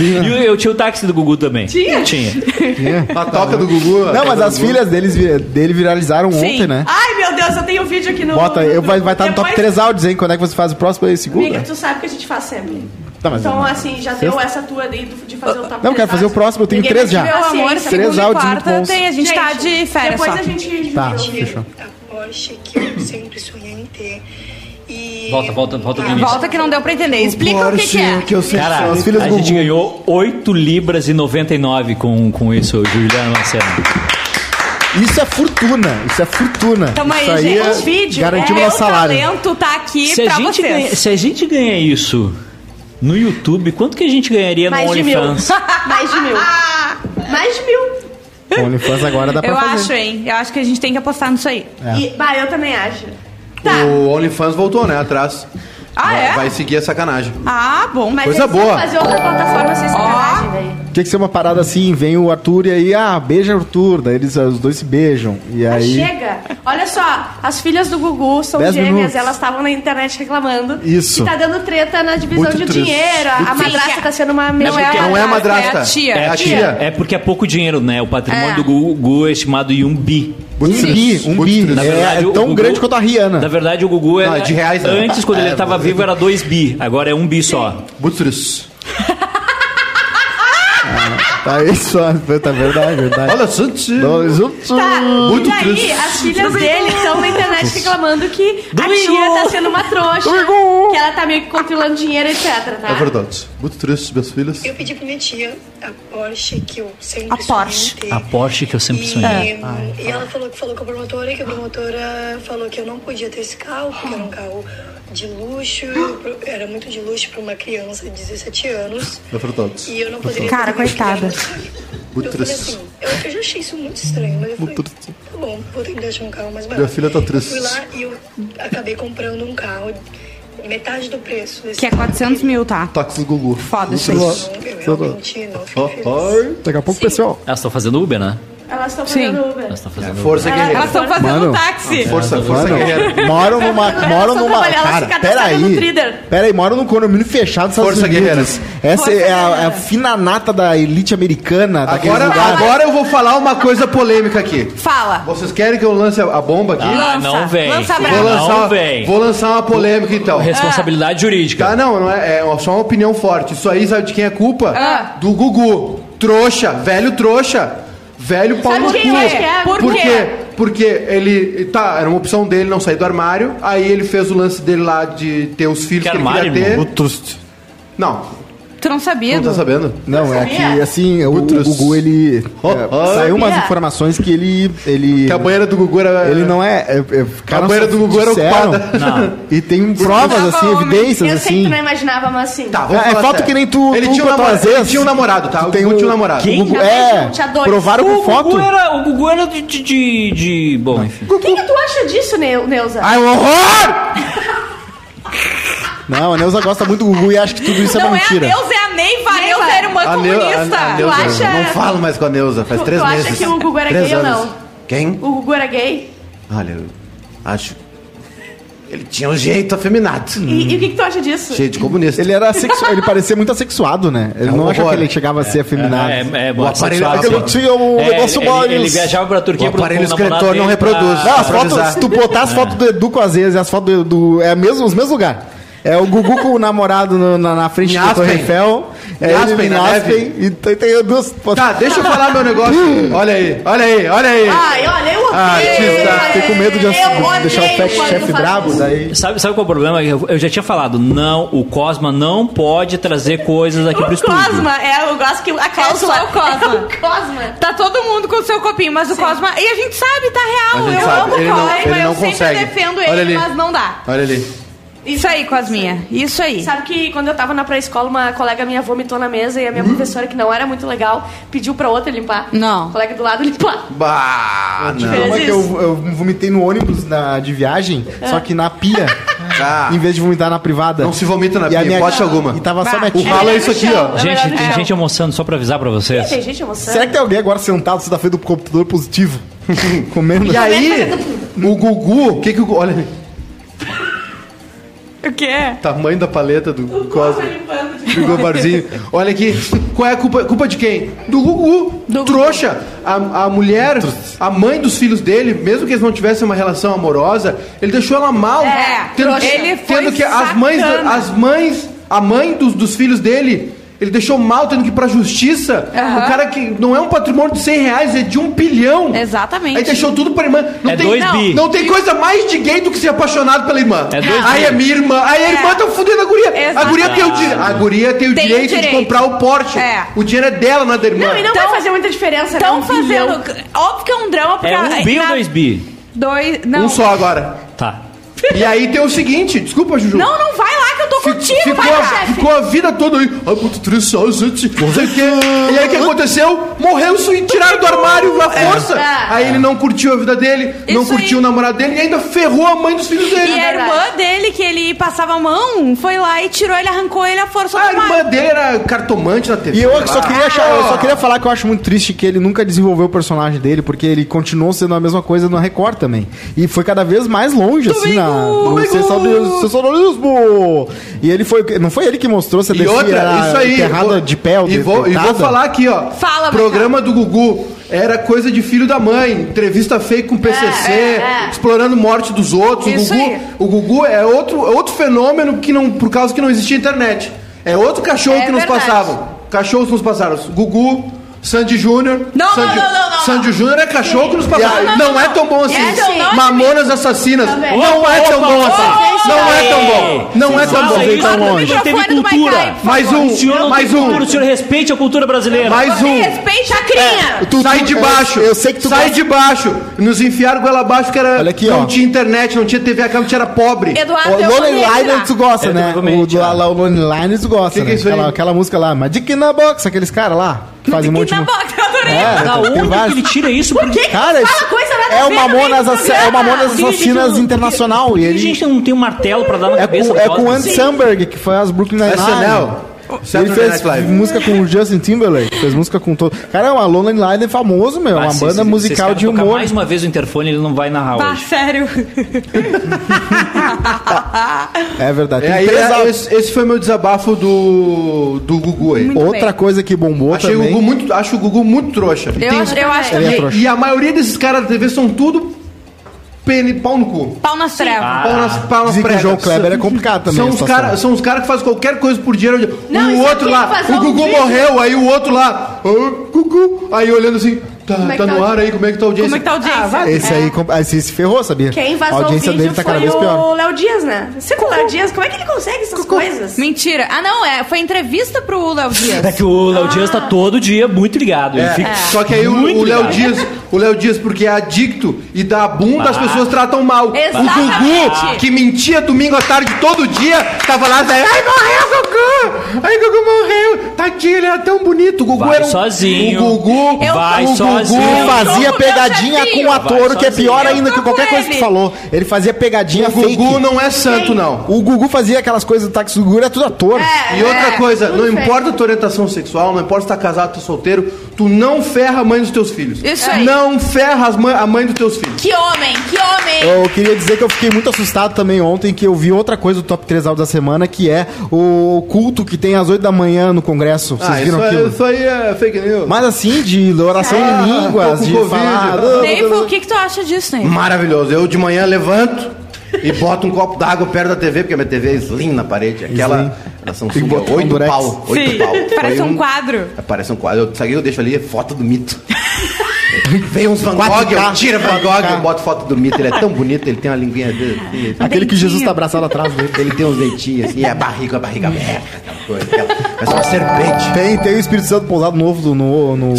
E eu, eu tinha o táxi do Gugu também. Tinha? Tinha. A toca do Gugu. Não, mas as filhas deles, vi- dele viralizaram ontem, né? Ai, meu Deus, eu tenho um vídeo aqui no... Bota, eu, vai estar no top Depois- 3 áudios, hein? Quando é que você faz o próximo aí, segunda? Amiga, tu sabe que a gente faz sempre. Tá, mas então, não. assim, já deu essa tua aí do- de fazer o top Não, quero três fazer o próximo, eu tenho Ninguém três vai já. te ver Meu amor? Três segunda e áudios muito quarta bons. tem, a gente, tá de férias Depois só. a gente... Tá, divide. fechou. Porsche que eu sempre sonhei em ter. E Volta, volta, volta do Ah, início. Volta que não deu pra entender. Explica o que, que é. que eu sei Cara, as filhas a gente ganhou 8 libras e 99 com, com isso, Juliana Macena. Isso é fortuna, isso é fortuna. Tamo aí, isso aí gente. é Os vídeos. garantimos é, nosso salário. O talento tá aqui Se a, pra gente vocês. ganha, se a gente ganha isso no YouTube, quanto que a gente ganharia Mais no de mil. OnlyFans? Mais de mil. Mais de mil. O OnlyFans agora dá pra Eu fazer. acho, hein? Eu acho que a gente tem que apostar nisso aí. É. E, bah, eu também acho. Tá. O OnlyFans voltou, né? Atrás. Ah, vai, é? vai seguir a sacanagem. Ah, bom. Mas Coisa boa. fazer outra plataforma sem sacanagem, velho. Tinha que ser uma parada assim, vem o Arthur e aí, ah, beija o Arthur, daí eles, os dois se beijam. E Mas aí. chega! Olha só, as filhas do Gugu são Dez gêmeas, minutos. elas estavam na internet reclamando. Isso. Que tá dando treta na divisão Muito de triste. dinheiro. A Muito madrasta triste. tá sendo uma Não é, Não é a madrasta. É a tia. É a tia. É porque é pouco dinheiro, né? O patrimônio É. do Gugu é estimado em um bi. Um bi, um bi. É, triste. é o tão Gugu- grande quanto a Rihanna. Na verdade, o Gugu Não, era. é de reais, né? Antes, quando É, ele tava mas- vivo, era 2 bi. Agora é um bi só. Butrus. Tá isso, tá verdade, verdade. Olha, Santi. Tá, Muito e daí triste. as filhas dele estão na internet reclamando que a tia tá sendo uma trouxa, que ela tá meio que controlando dinheiro, etc, tá? É verdade. Muito triste, minhas filhas. Eu pedi pra minha tia a Porsche que eu sempre A sonhei Porsche. ter. A Porsche que eu sempre E, sonhei. e ela falou que falou com a promotora e que a promotora falou que eu não podia ter esse carro, porque era um carro de luxo, era muito de luxo para uma criança de 17 anos. É verdade. E eu não poderia Cara, coitada. Muito eu falei triste. assim, eu, eu já achei isso muito estranho, mas eu falei, Muito tá bom, vou tentar achar um carro mais barato. Minha filha tá triste. Eu fui lá e eu acabei comprando um carro metade do preço. desse Que é carro 400 mil, tá? Táxi do Gugu. Foda isso aí. Eu realmente não fiquei feliz. Ai. Daqui a pouco, pessoal. Elas estão fazendo Uber, né? Elas estão Sim. fazendo Uber. Elas estão fazendo Força guerreira. Elas estão fazendo Mano. táxi. Força, força Mano, guerreira. moram numa. Moram numa. Cara, peraí. Peraí, moram num condomínio fechado dos Estados Força Unidos. guerreiras. Essa Força é a, guerreira. a fina nata da elite americana, Agora, agora eu vou falar uma coisa polêmica aqui. Fala. Vocês querem que eu lance a bomba aqui? Ah, Lança. não vem. Lança Vou lançar, Não vem. vou lançar uma polêmica então. Responsabilidade jurídica. Tá, não, não é, é só uma opinião forte. Isso aí, sabe de quem é culpa? Ah. Do Gugu. Trouxa, velho trouxa. Velho pau Sabe no cu. é? Por Por quê? quê? Porque ele. Tá, era uma opção dele não sair do armário. Aí ele fez o lance dele lá de ter os filhos Que que, armário, ele queria ter. irmão? Não, Tu não sabia, não tá sabendo? Não, é sabia? que assim, o, o Putz. Gugu, ele. Oh, é, oh. saiu umas informações que ele. ele Que a banheira do Gugu era. Ele não é. é, é A banheira do Gugu era ocupada. Não. E tem provas, assim, homem. evidências, Eu sei que assim. tu não imaginava, mas assim. Tá, vamos É, é falar foto sério. que nem tu- Ele tu tinha um namorado. Ele tinha um namorado, tá? O Tem Gugu o- tinha um namorado. Quem? Gugu, é, dois, tinha dois. provaram O com foto. Gugu era, o Gugu era de, de, de, Bom, enfim. O que, que tu acha disso, Neu- Neuza? Ai, um horror! Não, a Neuza gosta muito do Gugu e acha que tudo isso é Não é a mentira. Neuza, é a Neiva. A. Neuza era irmã A comunista. a- a Tu Neuza, acha- Não falo mais com a Neuza, faz Tu- três tu acha meses. que o Gugu era Três gay ou anos. não? Quem? O Gugu era gay? Olha, eu acho. Ele tinha um jeito afeminado. E, e o que, que tu acha disso? Cheio de comunista. Ele era sexu... ele parecia muito assexuado, né? Ele É um não achava que ele chegava a ser afeminado. É, é, O aparelho- sexual, aquele sim. tinha um É, negócio ele, mais- ele, ele viajava pra Turquia O pro aparelho excretor não dele pra- reproduz. Não, as fotos, se tu botar as fotos do Edu com as vezes e as fotos do, do é mesmo, os mesmos lugares. É o Gugu com o namorado no- na, na frente Em da Torre Aspen. Eiffel. É Em ele Aspen, Aspen. E tem, tem duas. Tá, deixa eu falar meu negócio. olha aí, olha aí, olha aí. Ai, olha, eu odeio. Ah, artista, Fiquei com medo de Eu deixar o quando chefe brabo, daí. Sabe, sabe qual é o problema? Eu, eu já tinha falado, não, o Cosma não pode trazer coisas aqui pro O estúdio. Cosma, é, eu gosto que a cláusula é o Cosma. É o Cosma. Tá todo mundo com o seu copinho, mas o Cosma. E a gente sabe, tá real. A gente eu sabe, amo o ele não- Cosma, não eu sempre consegue. defendo ele, mas não dá. Olha ali. Isso aí, Cosminha. Isso aí. Sabe que quando eu tava na pré-escola, uma colega minha vomitou na mesa e a minha Hum? professora, que não era muito legal, pediu pra outra limpar. Não. O colega do lado limpar. Bah, não. Fez Uma que isso? eu, eu vomitei no ônibus na, de viagem, só que na pia, Ah. em vez de vomitar na privada. Não se vomita na E pia, minha- hipótese alguma. E tava só Bah, minha O tia. ralo é isso aqui, ó. É Gente, no tem gente almoçando só pra avisar pra vocês. Tem gente almoçando. Será que tem alguém agora sentado se da frente do computador positivo? Comendo? E aí, O Gugu, o que que o Gugu... Olha O quê? tamanho da paleta do Cosmo. Ligou o barzinho. Olha aqui, qual é a culpa? Culpa de quem? Do Gugu. Do Trouxa. A, a mulher, a mãe dos filhos dele, mesmo que eles não tivessem uma relação amorosa, ele deixou ela mal. É, tendo que, Ele foi tendo que as mães, as mães, a mãe dos, dos filhos dele. Ele deixou mal, tendo que ir pra justiça. Aham. O cara que não é um patrimônio de 100 reais, é de um bilhão. Exatamente. Aí deixou tudo pra irmã. Não É tem, dois não, bi. não tem coisa mais de gay do que ser apaixonado pela irmã. É dois Aí bi. é minha irmã. Aí a irmã tá fudendo a guria. A Exatamente. guria tem o, di- a guria tem o Tem o direito, de direito. comprar o Porsche. É. O dinheiro é dela, não é da irmã. Não, e não Então- vai fazer muita diferença, né? Estão Um bilhão. fazendo. Óbvio que é um drama, porque. É um bi ou na- dois bi? Dois. Não. Um só agora. E aí tem o seguinte, desculpa, Juju. Não, não vai lá que eu tô Fi- contigo, ficou, vai a, chefe. ficou a vida toda aí. Ai, muito triste, ai, gente. Não sei o quê. E aí o que aconteceu? Morreu e tiraram do armário à força. É. Aí ele não curtiu a vida dele, não Isso curtiu aí. o namorado dele e ainda ferrou a mãe dos filhos dele. E a irmã dele, que ele passava a mão, foi lá e tirou ele, arrancou ele à força A do mar. irmã dele era cartomante na TV. E eu só queria, achar- eu só queria falar que eu acho muito triste que ele nunca desenvolveu o personagem dele, porque ele continuou sendo a mesma coisa no Record também. E foi cada vez mais longe, assim, na, no sensacionalismo- sensacionalismo. E ele foi. Não foi ele que mostrou se a E Defia outra, isso aí. enterrada vou- de pé ou e vou, e vou falar aqui, ó. Fala, Programa do Gugu. Era coisa de filho da mãe, entrevista fake com PCC, é, é. explorando morte dos outros. Isso o, Gugu, aí. o Gugu é outro, é outro fenômeno que não, por causa que não existia internet. É outro cachorro É que nos verdade. passavam. Cachorros nos passaram. Gugu, Sandy Júnior. Não, Sandy, não, não, não, não, Sandy Júnior é cachorro que nos passaram. Não, Não, não, é tão bom assim. É, não, Mamonas Assassinas. Também. Não Opa, é tão bom opa. assim. Não é tão bom. Não é tão bom. isso, tão não longe. teve cultura. Mais um. Não Mais um. o senhor respeite a cultura brasileira. Mais um. Respeite a Chacrinha. Tu- Sai de eu- baixo. Eu, sei que tu Sai de baixo. Nos enfiaram goela abaixo que era. Olha aqui, não tinha internet, não tinha TV a cabo, tinha era pobre. Eduardo, O Lonely Liner tu gosta, É, né? O, é. Lonely Liner tu gosta, Que que né? é aquela, música lá, Magic na Box, aqueles caras lá. Que fazem um monte na de... boca, eu adorei. É, Da onde que vários. ele tira isso? Por quê? Cara, isso coisa nada é a o ver no meio Mamonas, Ass- é o. Mamonas que, gente, Assassinas não- Internacional. Por E que a ele gente não tem um martelo pra dar na é cabeça com, é com o? Andy Samberg, que faz Brooklyn Nine-Nine. SNL. Ele fez música com o Justin Timberlake, fez música com todo. Cara, é uma Lonely Liner famoso, meu. Ah, uma se- banda se- se musical cara de tocar humor. mais uma vez o interfone, ele não vai narrar Bah, hoje. sério. É verdade. É, Tem aí, três é, esse, esse foi meu desabafo do, do Gugu aí. Muito Outra bem. coisa que bombou Achei o também. Gugu muito, acho o Gugu muito trouxa. Eu, tem- acho- eu acho Ele é também. e a maioria desses caras da TV são tudo pene, pau no cu. Pau nas trevas. Pau nas, pau nas pregas. João Kleber é complicado também. São os caras cara que fazem qualquer coisa por dinheiro. Não, o outro lá, o Gugu morreu, aí o outro lá, ah, Gugu, aí olhando assim, tá, Como é tá tá no o- ar aí, como é que tá a audiência? Como é que tá a audiência? Ah, vai- Esse aí com- ah, esse se ferrou, sabia? Quem a vazou o audiência vídeo dele tá cada vez pior. o Léo Dias, né? Você com o Léo Dias, como é que ele consegue essas coisas? Mentira. Ah, não, é. Foi entrevista pro Léo Dias. É que o Léo Dias tá todo dia muito ligado. Ele É, fica Só que aí o- muito o Léo ligado. Dias, o Léo Dias, porque é adicto e da bunda as Ah. pessoas tratam mal. Exatamente. O Gugu, que mentia domingo à tarde todo dia, tava lá, dizendo, ai, morreu Gugu! Ai, Gugu morreu! Tadinho, ele era tão bonito. O Gugu Vai era um, sozinho. O Gugu, Eu- Vai o sozinho. Gugu fazia pegadinha com o ator, que é pior ainda que qualquer coisa que tu falou. Ele fazia pegadinha O fake. Gugu não é santo, não. O Gugu fazia aquelas coisas do táxi do Gugu, era tudo ator. E outra É, coisa, não importa a tua orientação sexual, não importa se tá casado, tá solteiro, tu não ferra a mãe dos teus filhos. Isso aí. Não ferra as mãe- a mãe dos teus filhos. Que homem, que homem. Eu queria dizer que eu fiquei muito assustado também ontem, que eu vi outra coisa do Top 3 áudio da semana, que é o culto que tem às 8 da manhã no Congresso. Vocês Ah, viram isso, é- aquilo? isso aí é fake news. Mas assim, de oração em línguas, de Covid. falar... Neiva, o que, que tu acha disso, Neiva? Maravilhoso. Eu de manhã levanto e boto um copo d'água perto da TV, porque a minha TV é slim na parede. Aquela. São Tem que botar um oito durex. pau. Oito Sim, pau. parece Foi um quadro. É, Parece um quadro. Eu, sabe o que eu deixo ali? É foto do mito. Vem uns Van 4K, Gogh, eu tiro Van Gogh, 4K. eu boto foto do mito. Ele é tão bonito, ele tem uma linguinha dele. assim, Aquele que Jesus tá abraçado atrás dele. Ele tem uns dentinhos assim, e a barriga, a barriga aberta, aquela coisa. Aquela, parece uma serpente. Tem, tem o Espírito Santo pousado novo do, no, no...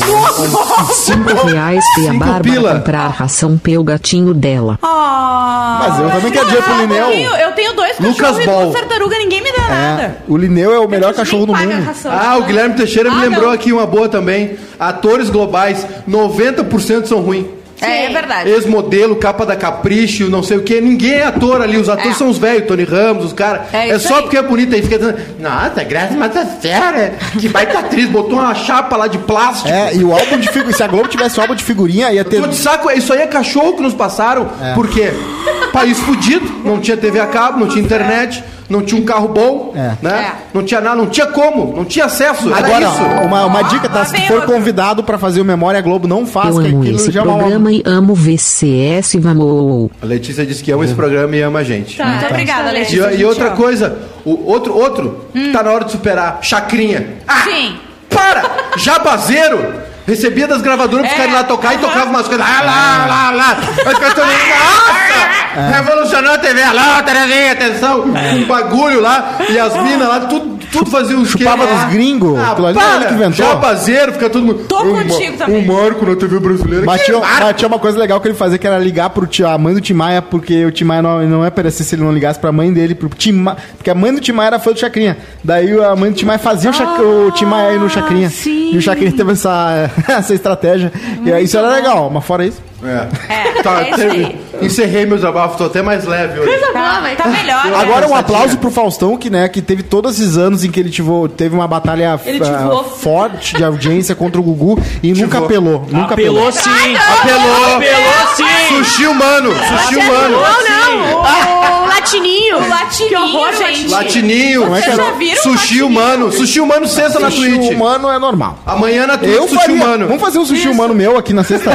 Cinco reais e a Bárbara pila. comprar ração pelo gatinho dela. Ah, Mas eu também quero dinheiro pro eu Lineu. tenho- Eu tenho dois Lucas cachorros e Ball. duas tartarugas, ninguém me dá É, nada. o Lineu é o melhor cachorro do a mundo. ração. Ah, o Guilherme Teixeira me Ah, lembrou não. aqui uma boa também. Atores globais, 90% são ruins. É, é verdade. Ex-modelo, capa da Capricho, não sei o que. Ninguém é ator ali. Os atores É. são os velhos, Tony Ramos, os caras. É É, só aí. porque é bonita aí fica dizendo, nossa, Graça Massafera, que baita atriz, botou uma chapa lá de plástico. É, e o álbum de figurinha. Se a Globo tivesse um álbum de figurinha, ia ter. Tô de saco, isso aí é cachorro que nos passaram. É. Por quê? País fudido, não tinha TV a cabo, não tinha internet, não tinha um carro bom, É. né? É. Não tinha nada, não tinha como, não tinha acesso. Era Agora, isso. uma, uma dica, tá? Se for convidado pra fazer o Memória Globo, não faça, Eu que amo aquilo esse já é uma- programa e amo VCS Vamos. A Letícia disse que ama esse programa e ama a gente. Tá, Muito obrigada, E, Letícia. a e gente outra coisa, o outro, outro que tá na hora de superar, Chacrinha. Ah, Sim. Para! Jabazeiro! Recebia das gravadoras pra É. ficarem lá tocar e tocava umas coisas. Ah, lá, lá, lá. As pessoas Nossa! Revolucionou a TV, alô, Terezinha, atenção! Um bagulho lá, e as minas lá, tudo, tudo fazia um esquema. chupava dos gringos, Ah, aquilo ali é para! ele que inventou. Jabazeiro, fica todo mundo. Tô "Um contigo também." Um marco na TV brasileira. Mas Que tinha, marco? mas tinha uma coisa legal que ele fazia, que era ligar pro tio, a mãe do Tim Maia, porque o Tim Maia não, não ia aparecer se ele não ligasse pra mãe dele, pro Tim Ma- porque a mãe do Tim Maia era fã do Chacrinha. Daí a mãe do Tim Maia fazia o, Chac- o Tim Maia ir no Chacrinha. Ah, sim. E o Chacrinha teve essa, essa estratégia. E aí, isso era legal, mas fora isso. É. É, Tá, é isso ter- aí. Encerrei meu desabafo, tô até mais leve hoje. Tá, tá melhor. né? Agora um aplauso pro Faustão, que, né, que teve todos esses anos em que ele tivou, teve uma batalha tivou. forte de audiência contra o Gugu e nunca apelou. Nunca apelou. Apelou sim! Apelou! Apelou sim! Sushi humano! Sushi humano! Não, não! O latininho! O latininho, Que horror, gente. Latininho! Como é que Vocês viram Sushi humano! Sushi humano sexta na Sushi Twitch! humano é normal. Amanhã na Twitch, Eu sushi faria. humano! Vamos fazer um sushi humano meu aqui na sexta?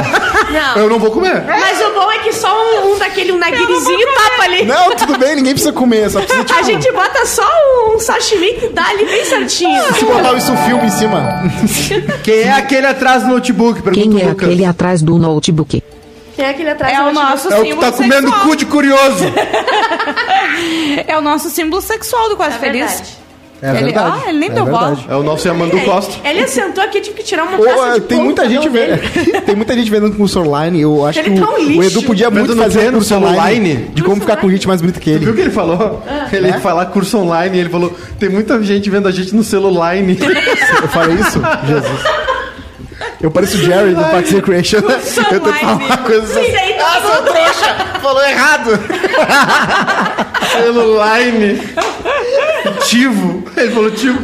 Não. Eu não vou comer! Mas o bom é que só um, um daquele, um nagirizinho tapa ali. Não, tudo bem, ninguém precisa comer, só precisa tipo, A gente bota só um sashimi dá ali bem certinho. se botar isso um filme em cima. Quem é aquele atrás do notebook? Pergunta Quem é Lucas. aquele atrás do notebook? Quem é aquele atrás É do o nosso É o que símbolo tá comendo sexual. cu de curioso! É o nosso símbolo sexual do Quase É Feliz. verdade. É Ele- verdade. ah, ele nem é deu bola. verdade. É o nosso Yamandu Costa. Ele assentou aqui, tive que tirar uma Ô, taça de tem muita gente vendo. tem muita gente vendendo curso online. Eu acho Ele que tá um o, lixo. o Edu podia muito fazer curso online. online? De como ficar com gente mais bonita que Viu o ele. que ele falou? Ele ia falar curso online e ele falou: tem muita gente vendo a gente no celular. Eu falei isso? Jesus. Eu pareço o Jerry do Parks and Recreation. Eu tento falar uma coisa assim. Sim, daí Ah, seu trouxa! Falou errado! celular. Tivo. Ele falou tivo.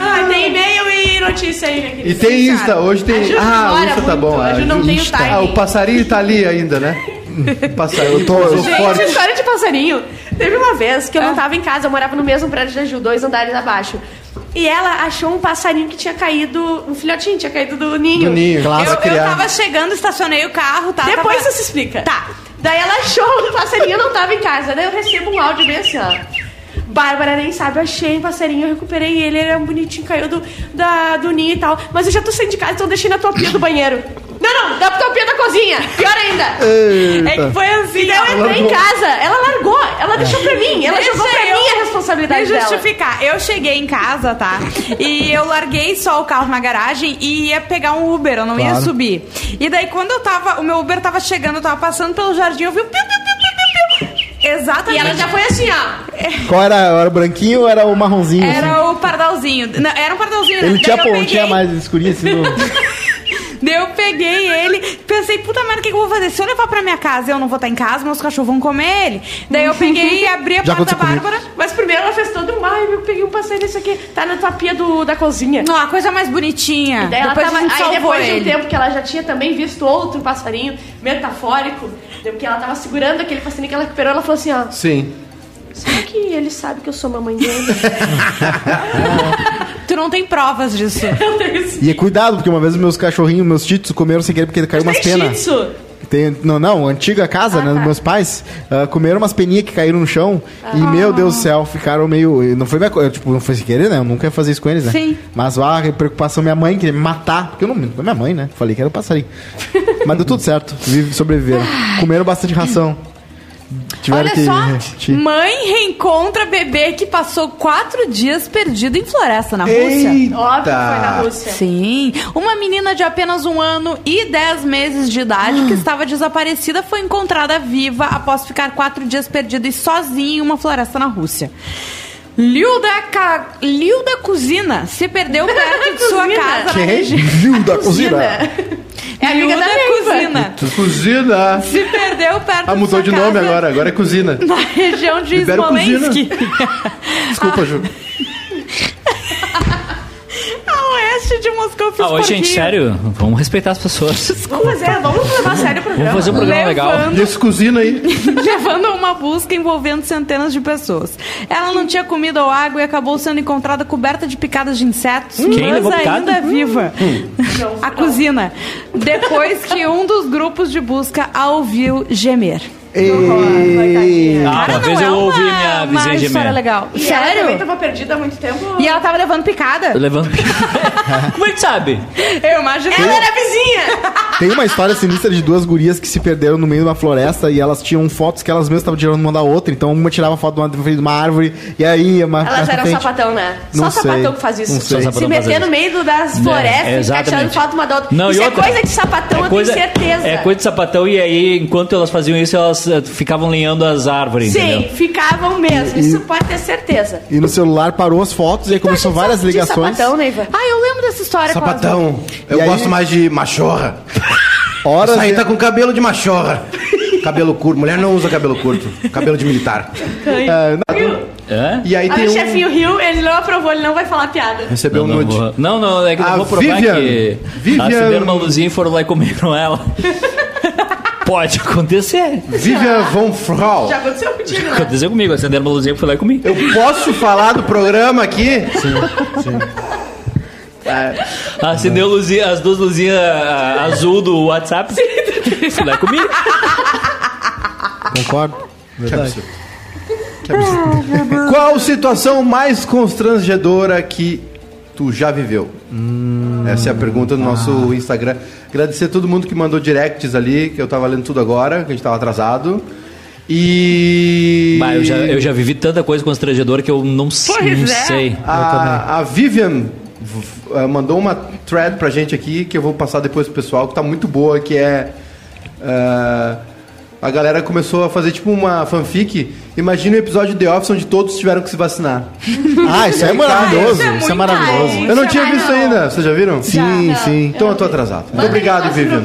Ah, tem e-mail e notícia aí, querida. E tem Insta, hoje tem. Ah, o Insta tá bom. ah, não tem o timing. Ah, o passarinho tá ali ainda, né? Passarinho Eu tô- pousou Gente, forte. história de passarinho. Teve uma vez Ah. que eu não tava em casa, eu morava no mesmo prédio da Ju, dois andares abaixo. E ela achou um passarinho que tinha caído, um filhotinho, tinha caído do ninho. Do ninho. Eu, Clássico eu criar. tava chegando, estacionei o carro, tá? Depois tava... você se explica. Tá. Daí ela achou o passarinho, eu não tava em casa. Daí eu recebo um áudio bem assim, ó. Bárbara nem sabe, eu achei um passarinho, eu recuperei ele, ele era um bonitinho, caiu do, da, do ninho e tal. Mas eu já tô saindo de casa, então eu deixei na tua pia do banheiro. Não, não, da tua pia da cozinha. Pior ainda. É que foi assim, E daí eu entrei em casa, ela largou, ela deixou pra mim, ela Deixa jogou pra eu- mim a responsabilidade dela. justificar. Eu cheguei em casa, tá? E eu larguei só o carro na garagem e ia pegar um Uber, eu não ia Claro. subir. E daí quando eu tava, o meu Uber tava chegando, eu tava passando pelo jardim, eu vi um piu, piu, piu, piu, piu, piu. Exatamente. E ela já foi assim, ó. Qual era? Era o branquinho ou era o marronzinho? assim? Era o pardalzinho. Não, era um pardalzinho. né? Ele Daí tinha a eu pontinha peguei- mais escurinha assim no... Daí eu peguei ele, pensei, puta merda, o que, que eu vou fazer? Se eu levar pra minha casa, eu não vou estar em casa, meus cachorros vão comer ele. Daí eu peguei e abri a Já porta da aconteceu comigo. Bárbara. Mas primeiro ela fez todo um ai, eu peguei um passarinho desse aqui, tá na tua pia do, da cozinha. Não, a coisa mais bonitinha. Daí ela depois tava, a gente aí depois de um ele. tempo que ela já tinha também visto outro passarinho metafórico, porque ela tava segurando aquele passarinho que ela recuperou, ela falou assim, ó, Sim. será que ele sabe que eu sou mamãe dele? Tu não tem provas disso. Eu tenho esse E cuidado, porque uma vez os meus cachorrinhos, meus tits, comeram sem querer porque caiu umas penas. tzu. Tem, não, não, antiga casa, Ah, né, tá. dos meus pais, ah, comeram umas peninhas que caíram no chão e, Ah. meu Deus do céu, ficaram meio. Não foi minha coisa, tipo, não foi sem querer, né? Eu nunca ia fazer isso com eles, né? Sim. Mas a preocupação, minha mãe queria me matar, porque eu não. Foi minha mãe, né? Falei que era um passarinho. Mas deu tudo certo, vive, sobreviveram. Comeram bastante ração. Tiveram Olha que. só, mãe reencontra bebê que passou quatro dias perdido em floresta na Rússia. Óbvio que foi na Rússia. Sim, uma menina de apenas um ano e dez meses de idade que estava desaparecida foi encontrada viva após ficar quatro dias perdida e sozinha em uma floresta na Rússia. Liuda, Ka... Liuda Kuzina se perdeu perto de sua casa na Quem? região. Viu da cozinha? É amiga Liuda da. Cozina. Cozina. Se perdeu perto Ah, de mudou sua de nome casa, agora. Agora é cozina. Na região de Libera Smolensk. Desculpa, Ju. A oeste de Moscou. fiz Ah, hoje, gente, sério, vamos respeitar as pessoas. Vamos fazer, vamos levar a sério o programa. Vamos fazer um programa legal. Levando E esse cozina aí? levando a uma busca envolvendo centenas de pessoas. Ela não tinha comida ou água e acabou sendo encontrada coberta de picadas de insetos, Quem mas picada? ainda viva. A cozinha. Depois que um dos grupos de busca a ouviu gemer. E... Ah, uma vez eu é ouvi uma- minha vizinha história gemer. legal. E ela também Sério? tava perdida há muito tempo. E ela tava levando picada? Levando. Como é que sabe? Eu imagino. Ela era vizinha! Tem uma história sinistra de duas gurias que se perderam no meio de uma floresta e elas tinham fotos que elas mesmas estavam tirando uma da outra. Então uma tirava foto de uma, de uma árvore e aí uma. Elas eram frente- sapatão, né? Não Só sapatão sei. que faz isso. Não sei. Só sapatão Se meter isso. no meio das florestas É, e ficar tirando foto uma da outra. Não, isso e é outra, coisa de sapatão, eu tenho certeza. É coisa de sapatão e aí, enquanto elas faziam isso, elas eh, ficavam lenhando as árvores, Sim, entendeu? ficavam mesmo. Isso pode ter certeza. E no celular parou as fotos e aí começou Tu acha várias ligações. sapatão, Neiva? Ah, eu lembro dessa história. Sapatão. Eu E aí? gosto mais de machorra. Horas Essa aí de- tá com cabelo de machorra. Cabelo curto. Mulher não usa cabelo curto. Cabelo de militar. É, É? E aí tem o um... chefinho Rio, ele não aprovou, ele não vai falar piada. Recebeu um nude. vou- não, não, é que eu vou provar Vivian- que Vivian- acenderam uma luzinha e foram lá e comeram ela. Pode acontecer. Vivian von Frau. Já aconteceu contigo, né? Aconteceu comigo, acenderam uma luzinha e fui lá e comi. Eu posso falar do programa aqui? Acendeu luzinha, as duas luzinhas ah, azul do WhatsApp. Fui lá e comi. Concordo. Verdade. Qual situação mais constrangedora que tu já viveu? Essa é a pergunta do nosso Instagram. Agradecer a todo mundo que mandou directs ali, que eu tava lendo tudo agora, que a gente tava atrasado. E. Bah, eu, já, eu já vivi tanta coisa constrangedora que eu não, Pois não é. sei. A, a Vivian eh, mandou uma thread pra gente aqui que eu vou passar depois pro pessoal, que tá muito boa, que é. eh, a galera começou a fazer tipo uma fanfic. Imagina o episódio de The Office onde todos tiveram que se vacinar. Ah, isso é maravilhoso. Isso é Isso é maravilhoso. bom. Eu não tinha é visto ainda, vocês já viram? Sim, sim. Então eu tô atrasado. Muito obrigado, aí Vivian.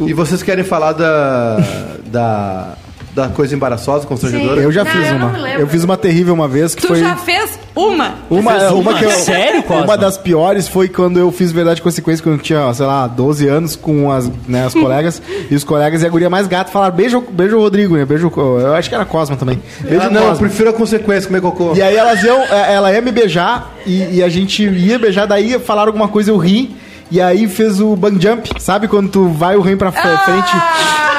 E vocês querem falar da. da. da coisa embaraçosa, constrangedora? Eu já Não, fiz eu uma. Eu fiz uma terrível uma vez que Tu foi. já fez uma? Uma, uma, uma? que eu, Sério, Cosma? Uma das piores foi quando eu fiz Verdade e Consequência, quando eu tinha, sei lá, 12 anos, com as, né, as colegas. e os colegas e a guria mais gata falaram: beijo, beijo Rodrigo, né? Beijo. Eu acho que era Cosma também. Beijo Ah, não, eu Cosma. prefiro a consequência, comer cocô. E aí elas iam, é, ela ia me beijar e, e a gente ia beijar, daí falaram alguma coisa, eu ri. E aí fez o bang jump, sabe quando tu vai o rim pra frente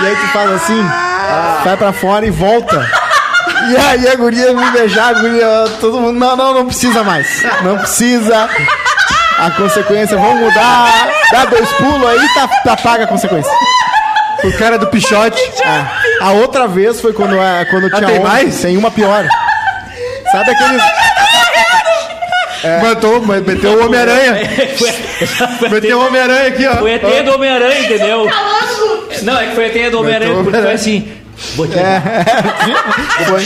e aí tu faz assim, vai pra fora e volta. E aí a guria me beijar, a guria, todo mundo, não, não, não precisa mais. Não precisa. A consequência, vamos mudar. Dá dois pulos aí, tá, tá paga a consequência. O cara do pichote. É. A outra vez foi quando, é, quando tinha tem mais? Tem uma pior. Sabe aqueles. Matou, mas meteu o Homem-Aranha. Meteu o Homem-Aranha aqui, ó. Foi a teia do Homem-Aranha, entendeu? Não, é que foi a teia do Homem-Aranha, o porque foi assim. Vou te Foi,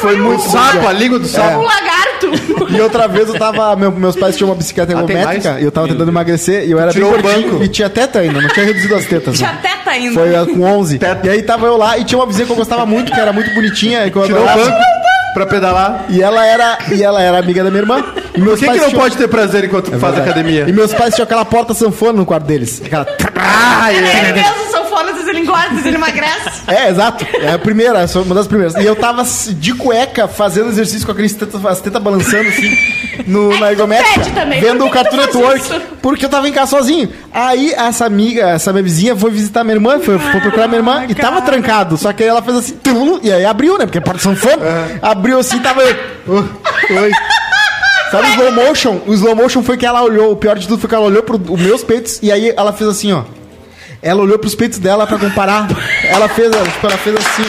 foi muito Sapo, a língua do sapo. Um lagarto. E outra vez eu tava. meu- meus pais tinham uma bicicleta Ah, ergométrica e eu tava tentando emagrecer e eu era Tirou bem gordinho banco. e tinha teta ainda, não tinha reduzido as tetas. Tinha né? teta ainda. Foi uh, com 11. E aí tava eu lá e tinha uma vizinha que eu gostava muito, que era muito bonitinha. e que eu Tirou o banco pra pedalar. E ela era, e ela era amiga da minha irmã. E meus Por que, pais que não tinham- pode ter prazer enquanto faz Verdade. academia? E meus pais tinham aquela porta sanfona no quarto deles. Aquela... Ah, é. Ele engorda, vezes ele emagrece. É, exato. É a primeira, uma das primeiras. E eu tava de cueca fazendo exercício com aqueles tetas, as tetas balançando assim no, na ergométrica. também. Vendo o Cartoon Network. isso? Porque eu tava em casa sozinho. Aí essa amiga, essa minha vizinha, foi visitar minha irmã, foi, foi procurar minha irmã e tava trancado. Só que aí ela fez assim, tum, e aí abriu, né? Porque é porta sanfona. Abriu assim, tava eu. "Oh, oi. Sabe o slow motion? O slow motion foi que ela olhou, o pior de tudo foi que ela olhou pro os meus peitos e aí ela fez assim, ó. Ela olhou pros peitos dela pra comparar. Ela fez, tipo, ela fez assim.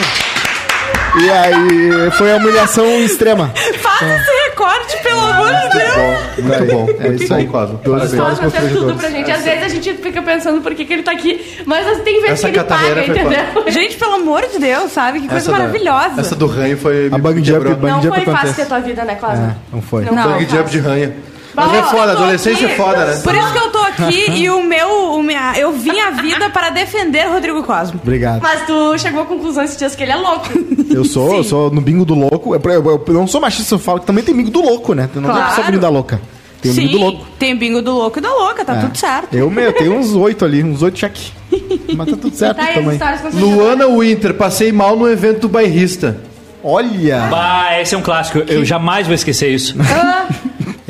E aí foi a humilhação extrema. Faz esse recorte, pelo amor de Deus. Muito bom. É isso aí. Cosmo. Duas histórias tudo pra gente. Às vezes a gente fica pensando por que, que ele tá aqui. Mas assim, tem vezes Essa que ele paga, entendeu? Gente, pelo amor de Deus, sabe? Que coisa Essa da- maravilhosa. essa do ranho foi. A bang jump, bang Não jump foi fácil acontece. ter tua vida, né, Cláudio? É, não foi. Não. Bang jump de ranha. Mas é foda, adolescência aqui. é foda, né? Por isso que eu tô aqui e o meu, o me- eu vim à vida para defender Rodrigo Cosmo. Obrigado. Mas tu chegou à conclusão esses dias que ele é louco. Eu sou, eu sou no bingo do louco. Eu, eu- eu não sou machista, eu falo que também tem bingo do louco, né? Não Claro. é só bingo da louca. Tem o Sim, bingo do louco. tem bingo do louco e da louca, tá É. tudo certo. Eu, meu, tenho uns oito ali, uns oito check. Mas tá tudo certo Tá aí as também. Luana Winter, passei mal no evento do bairrista. Olha! Bah, esse é um clássico. Eu jamais vou esquecer isso.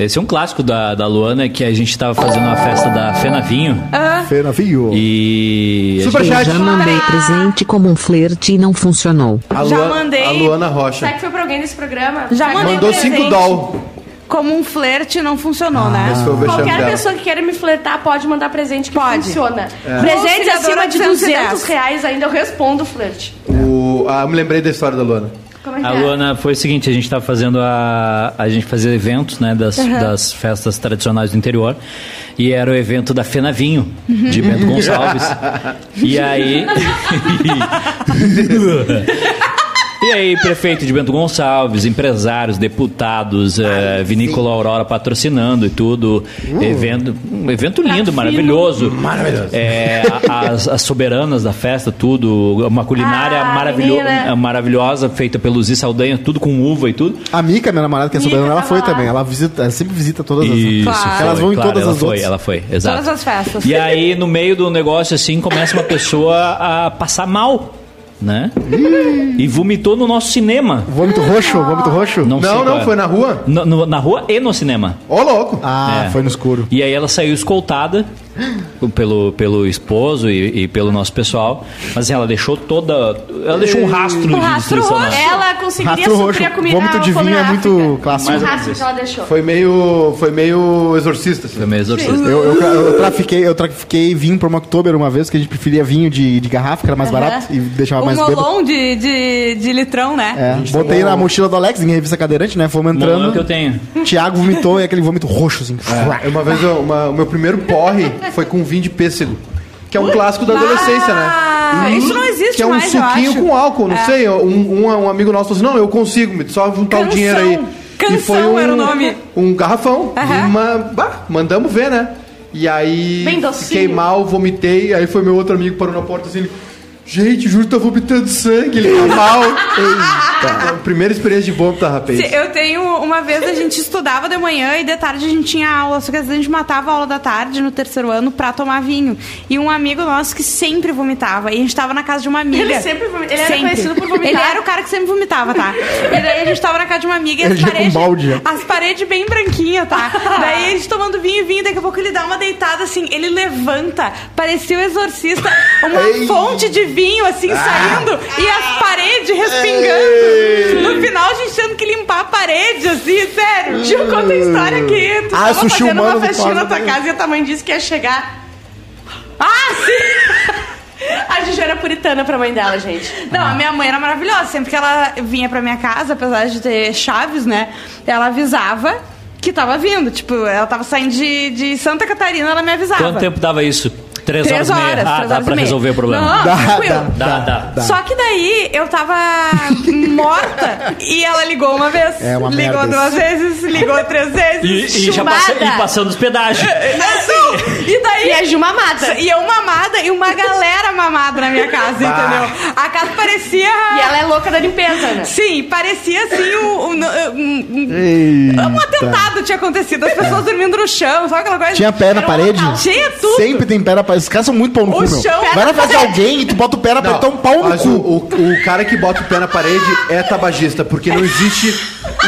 Esse é um clássico da, da Luana, que a gente tava fazendo uma festa da Fenavinho. Fena Fio. E. a Super Eu já mandei presente como um flerte e não funcionou. A, Já Luana- mandei. a Luana Será Rocha. que foi pra alguém desse programa? Já Será mandei Mandou um 5 presente. doll. Como um flerte não funcionou, né? O vexame Qualquer dela. pessoa que queira me flertar pode mandar presente que Pode. funciona. É. Presentes acima de 210. 200 reais ainda eu respondo o flerte. O, ah, eu me lembrei da história da Luana. Como é A é? Luana foi o seguinte, a gente tava fazendo a. A gente fazia eventos, né, das, das festas tradicionais do interior. E era o evento da Fenavinho, de Bento Gonçalves. e aí. E aí, prefeito de Bento Gonçalves, empresários, deputados, eh, Vinícola Aurora patrocinando e tudo. Evento, um evento lindo, maravilhoso. Maravilhoso. as, as soberanas da festa, tudo. Uma culinária Ah, maravilho- menina. maravilhosa, feita pelo Zi Saldanha, tudo com uva e tudo. A Mica, minha namorada, que é Mica soberana, ela tava foi lá. também. Ela, visita, ela sempre visita todas as. Isso, Claro. Elas vão em claro, todas ela as foi, outras. Ela foi, exato. Todas as festas. E aí, no meio do negócio, assim, começa uma pessoa a passar mal, né? E vomitou no nosso cinema. Vômito roxo, vômito roxo? Não, sei Não, qual é. foi na rua. No- no- na rua e no cinema. Ô, louco. Ah, É. foi no escuro. E aí ela saiu escoltada pelo, pelo esposo e, e pelo nosso pessoal. Mas assim, ela deixou toda. Ela deixou um rastro de rastro destruição. roxo. Ela conseguiria Rastro roxo. suprir a comida. Vômito de vinho é muito clássico. Um rastro que ela deixou. Foi meio, foi meio exorcista. Assim. Foi meio exorcista. Eu, eu, eu trafiquei, eu trafiquei vinho para uma Oktober uma vez, que a gente preferia vinho de, de garrafa, que era mais barato e deixava Um mais bêbado. molon de, de, de litrão, né? É, botei na mochila do Alex, em revista cadeirante, né? Fomos Molão entrando. que eu tenho. Thiago vomitou e aquele vômito roxo, assim. É, Uma vez o meu primeiro porre foi com vinho de pêssego. Que é um clássico da adolescência, né? Ah, Isso não existe Que é um mais, suquinho com álcool, não É. sei. Um, um, um amigo nosso falou assim: não, eu consigo, só juntar o Canção. dinheiro aí. Canção foi era o nome. Um garrafão. Aham. E uma, bah, mandamos ver, né? E aí Bem docinho. fiquei mal, vomitei. Aí foi meu outro amigo parou na porta assim. Ele, Gente, juro que tá vomitando sangue, ele tá mal. Eita. Primeira experiência de vômito, rapaz. Se- Eu tenho. Uma vez a gente estudava de manhã e de tarde a gente tinha aula. Só que às vezes a gente matava a aula da tarde no terceiro ano pra tomar vinho. E um amigo nosso que sempre vomitava. E a gente tava na casa de uma amiga. Ele sempre vomita- ele era conhecido por vomitar. Ele era o cara que sempre vomitava, tá? E daí a gente tava na casa de uma amiga e as paredes. balde, já. As paredes bem branquinhas, tá? daí a gente tomando vinho, vinho, daqui a pouco ele dá uma deitada assim, ele levanta, parecia o exorcista, uma Ei. fonte de vinho assim Ah. saindo e as paredes respingando. No final a gente tendo que limpar a parede, assim, sério. Gil, conta a história que tu Ah, tava fazendo uma festinha na tua casa e a tua mãe disse que ia chegar. Ah, sim! A Gigi era puritana pra mãe dela, gente. Não, a minha mãe era maravilhosa. Sempre que ela vinha pra minha casa, apesar de ter chaves, né? Ela avisava que tava vindo. Tipo, ela tava saindo de, de Santa Catarina, ela me avisava. Quanto tempo dava isso? Três, Três horas e meia. horas, Ah, três dá horas pra resolver o problema. Não, Dá, tranquilo. dá, Dá, dá, dá. Só que daí eu tava morta e ela ligou uma vez, É uma ligou merda duas vezes, ligou três vezes. E, e já passa, e passando os pedágios. Não, e daí E a Gil mamada. E eu mamada e uma galera mamada na minha casa, entendeu? A casa parecia. E ela é louca da limpeza, né? Sim, parecia assim um, um, um- um- um atentado tinha acontecido. As pessoas dormindo no chão, sabe aquela coisa? Tinha pé na Era um parede? local. Tinha tudo. Sempre tem pé na parede. Os caras são muito pau no O cu, meu. chão, Vai na casa de alguém e tu bota o pé na parede, Não, tá um pau no mas cu. o, o, o cara que bota o pé na parede é tabagista, porque não existe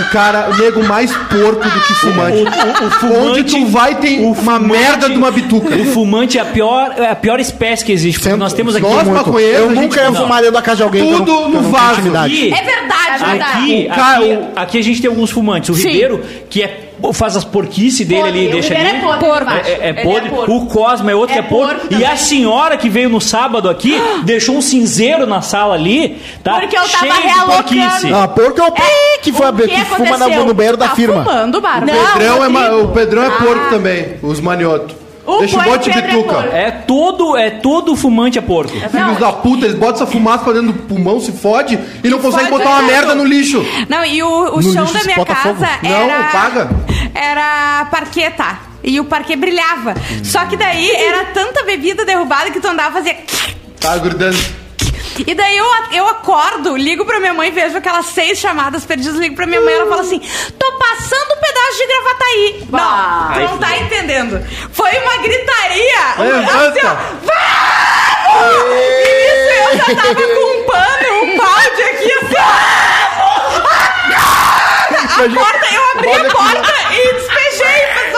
o cara, o nego mais porco do que fumante. O- o- o fumante- Onde tu vai tem o uma merda de uma bituca. O fumante é a pior, é a pior espécie que existe. Porque nós temos aqui. Nós, Muito. maconheiros, Eu a gente- nunca ia fumar dentro da casa de alguém. que eu não- Tudo que eu no não tenho vaso. intimidade. Aqui, É verdade, é verdade. Aqui, O cara- aqui, aqui a gente tem alguns fumantes. O Sim. Ribeiro, que é, faz as porquices dele ali, o deixa ali. é podre. É, é podre. porco. o Cosmo é outro É que é podre. porco E a senhora que veio no sábado aqui deixou um cinzeiro na sala ali, tá? Porque eu tava realocando. porquice. Ah, porco é o pi que, foi o a- que que fuma no banheiro da Tá firma. fumando. Não, Pedrão é ma- o Pedrão é porco Ah. também, os maniotos. O Deixa porco monte de é bituca. É todo, é todo fumante é porco. Filhos da puta, eles botam essa fumaça pra dentro do pulmão, se fode e não conseguem botar uma merda no lixo. Não, e o, o chão lixo da minha casa fogo. era. Não, paga. Era parqueta. e o parquet brilhava. Só que daí era tanta bebida derrubada que tu andava e fazia. Tá grudando. E daí eu, eu acordo, ligo pra minha mãe, vejo aquelas seis chamadas perdidas, ligo pra minha mãe, ela fala assim: tô passando um pedaço de gravataí. Bah. Não, tu não tá entendendo. Foi uma gritaria. Levanta. Assim, ó, Vamos! E isso eu já tava com um pano, um balde aqui, assim. ó. A porta, eu abri a porta e despejei.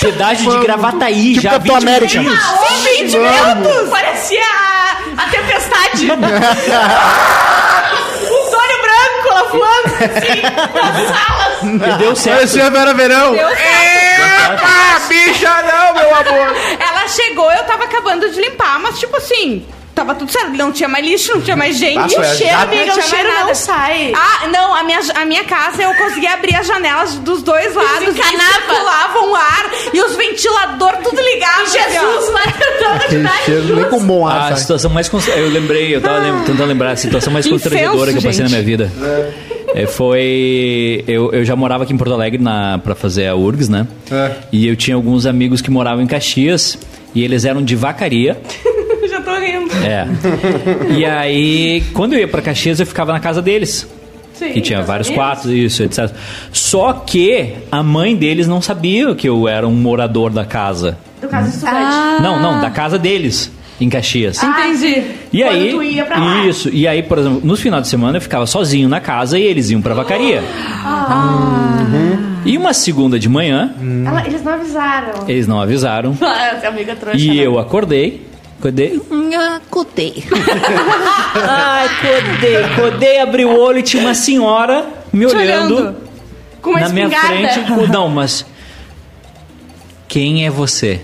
Cidade de Gravataí, Tipo já Capitão 20 América. minutinhos. Uns 20 minutos. Parecia a, a tempestade. Um sonho branco lá voando, assim, nas salas. E deu certo. Parecia a Vera Verão. Deu certo. Epa, bicha não, meu amor. Ela chegou, eu tava acabando de limpar, mas tipo assim, tava tudo certo. Não tinha mais lixo, não tinha mais gente. Ah, E o cheiro, amiga, Não o cheiro não sai. Ah, não, a minha, a minha casa eu consegui abrir as janelas dos dois lados. E circulava um ar e os ventiladores tudo ligado. assim, Jesus lá tentando ajudar. cheiro nem com bom ar, A situação mais. const- Eu lembrei, eu tava lem- tentando lembrar a situação mais Incenso, constrangedora que eu passei na gente. minha vida. É, foi. Eu, eu já morava aqui em Porto Alegre na, pra fazer a URGS, né? É. E eu tinha alguns amigos que moravam em Caxias. E eles eram de vacaria. É. e aí, quando eu ia pra Caxias, eu ficava na casa deles. Sim, que tinha vários quartos, isso, etc. Só que a mãe deles não sabia que eu era um morador da casa. Do caso estudante. Não, não, da casa deles, em Caxias. Entendi. E Quando aí, tu ia pra lá. isso. E aí, por exemplo, nos finais de semana eu ficava sozinho na casa e eles iam pra vacaria. Uhum. E uma segunda de manhã, Ela- eles não avisaram. eles não avisaram. Ah, essa amiga trouxa. E né? eu acordei. Acordei. Acordei. Ai, acordei. Acordei, abri o olho e tinha uma senhora me Te olhando, olhando. Com uma na minha frente. Não, mas. Quem é você?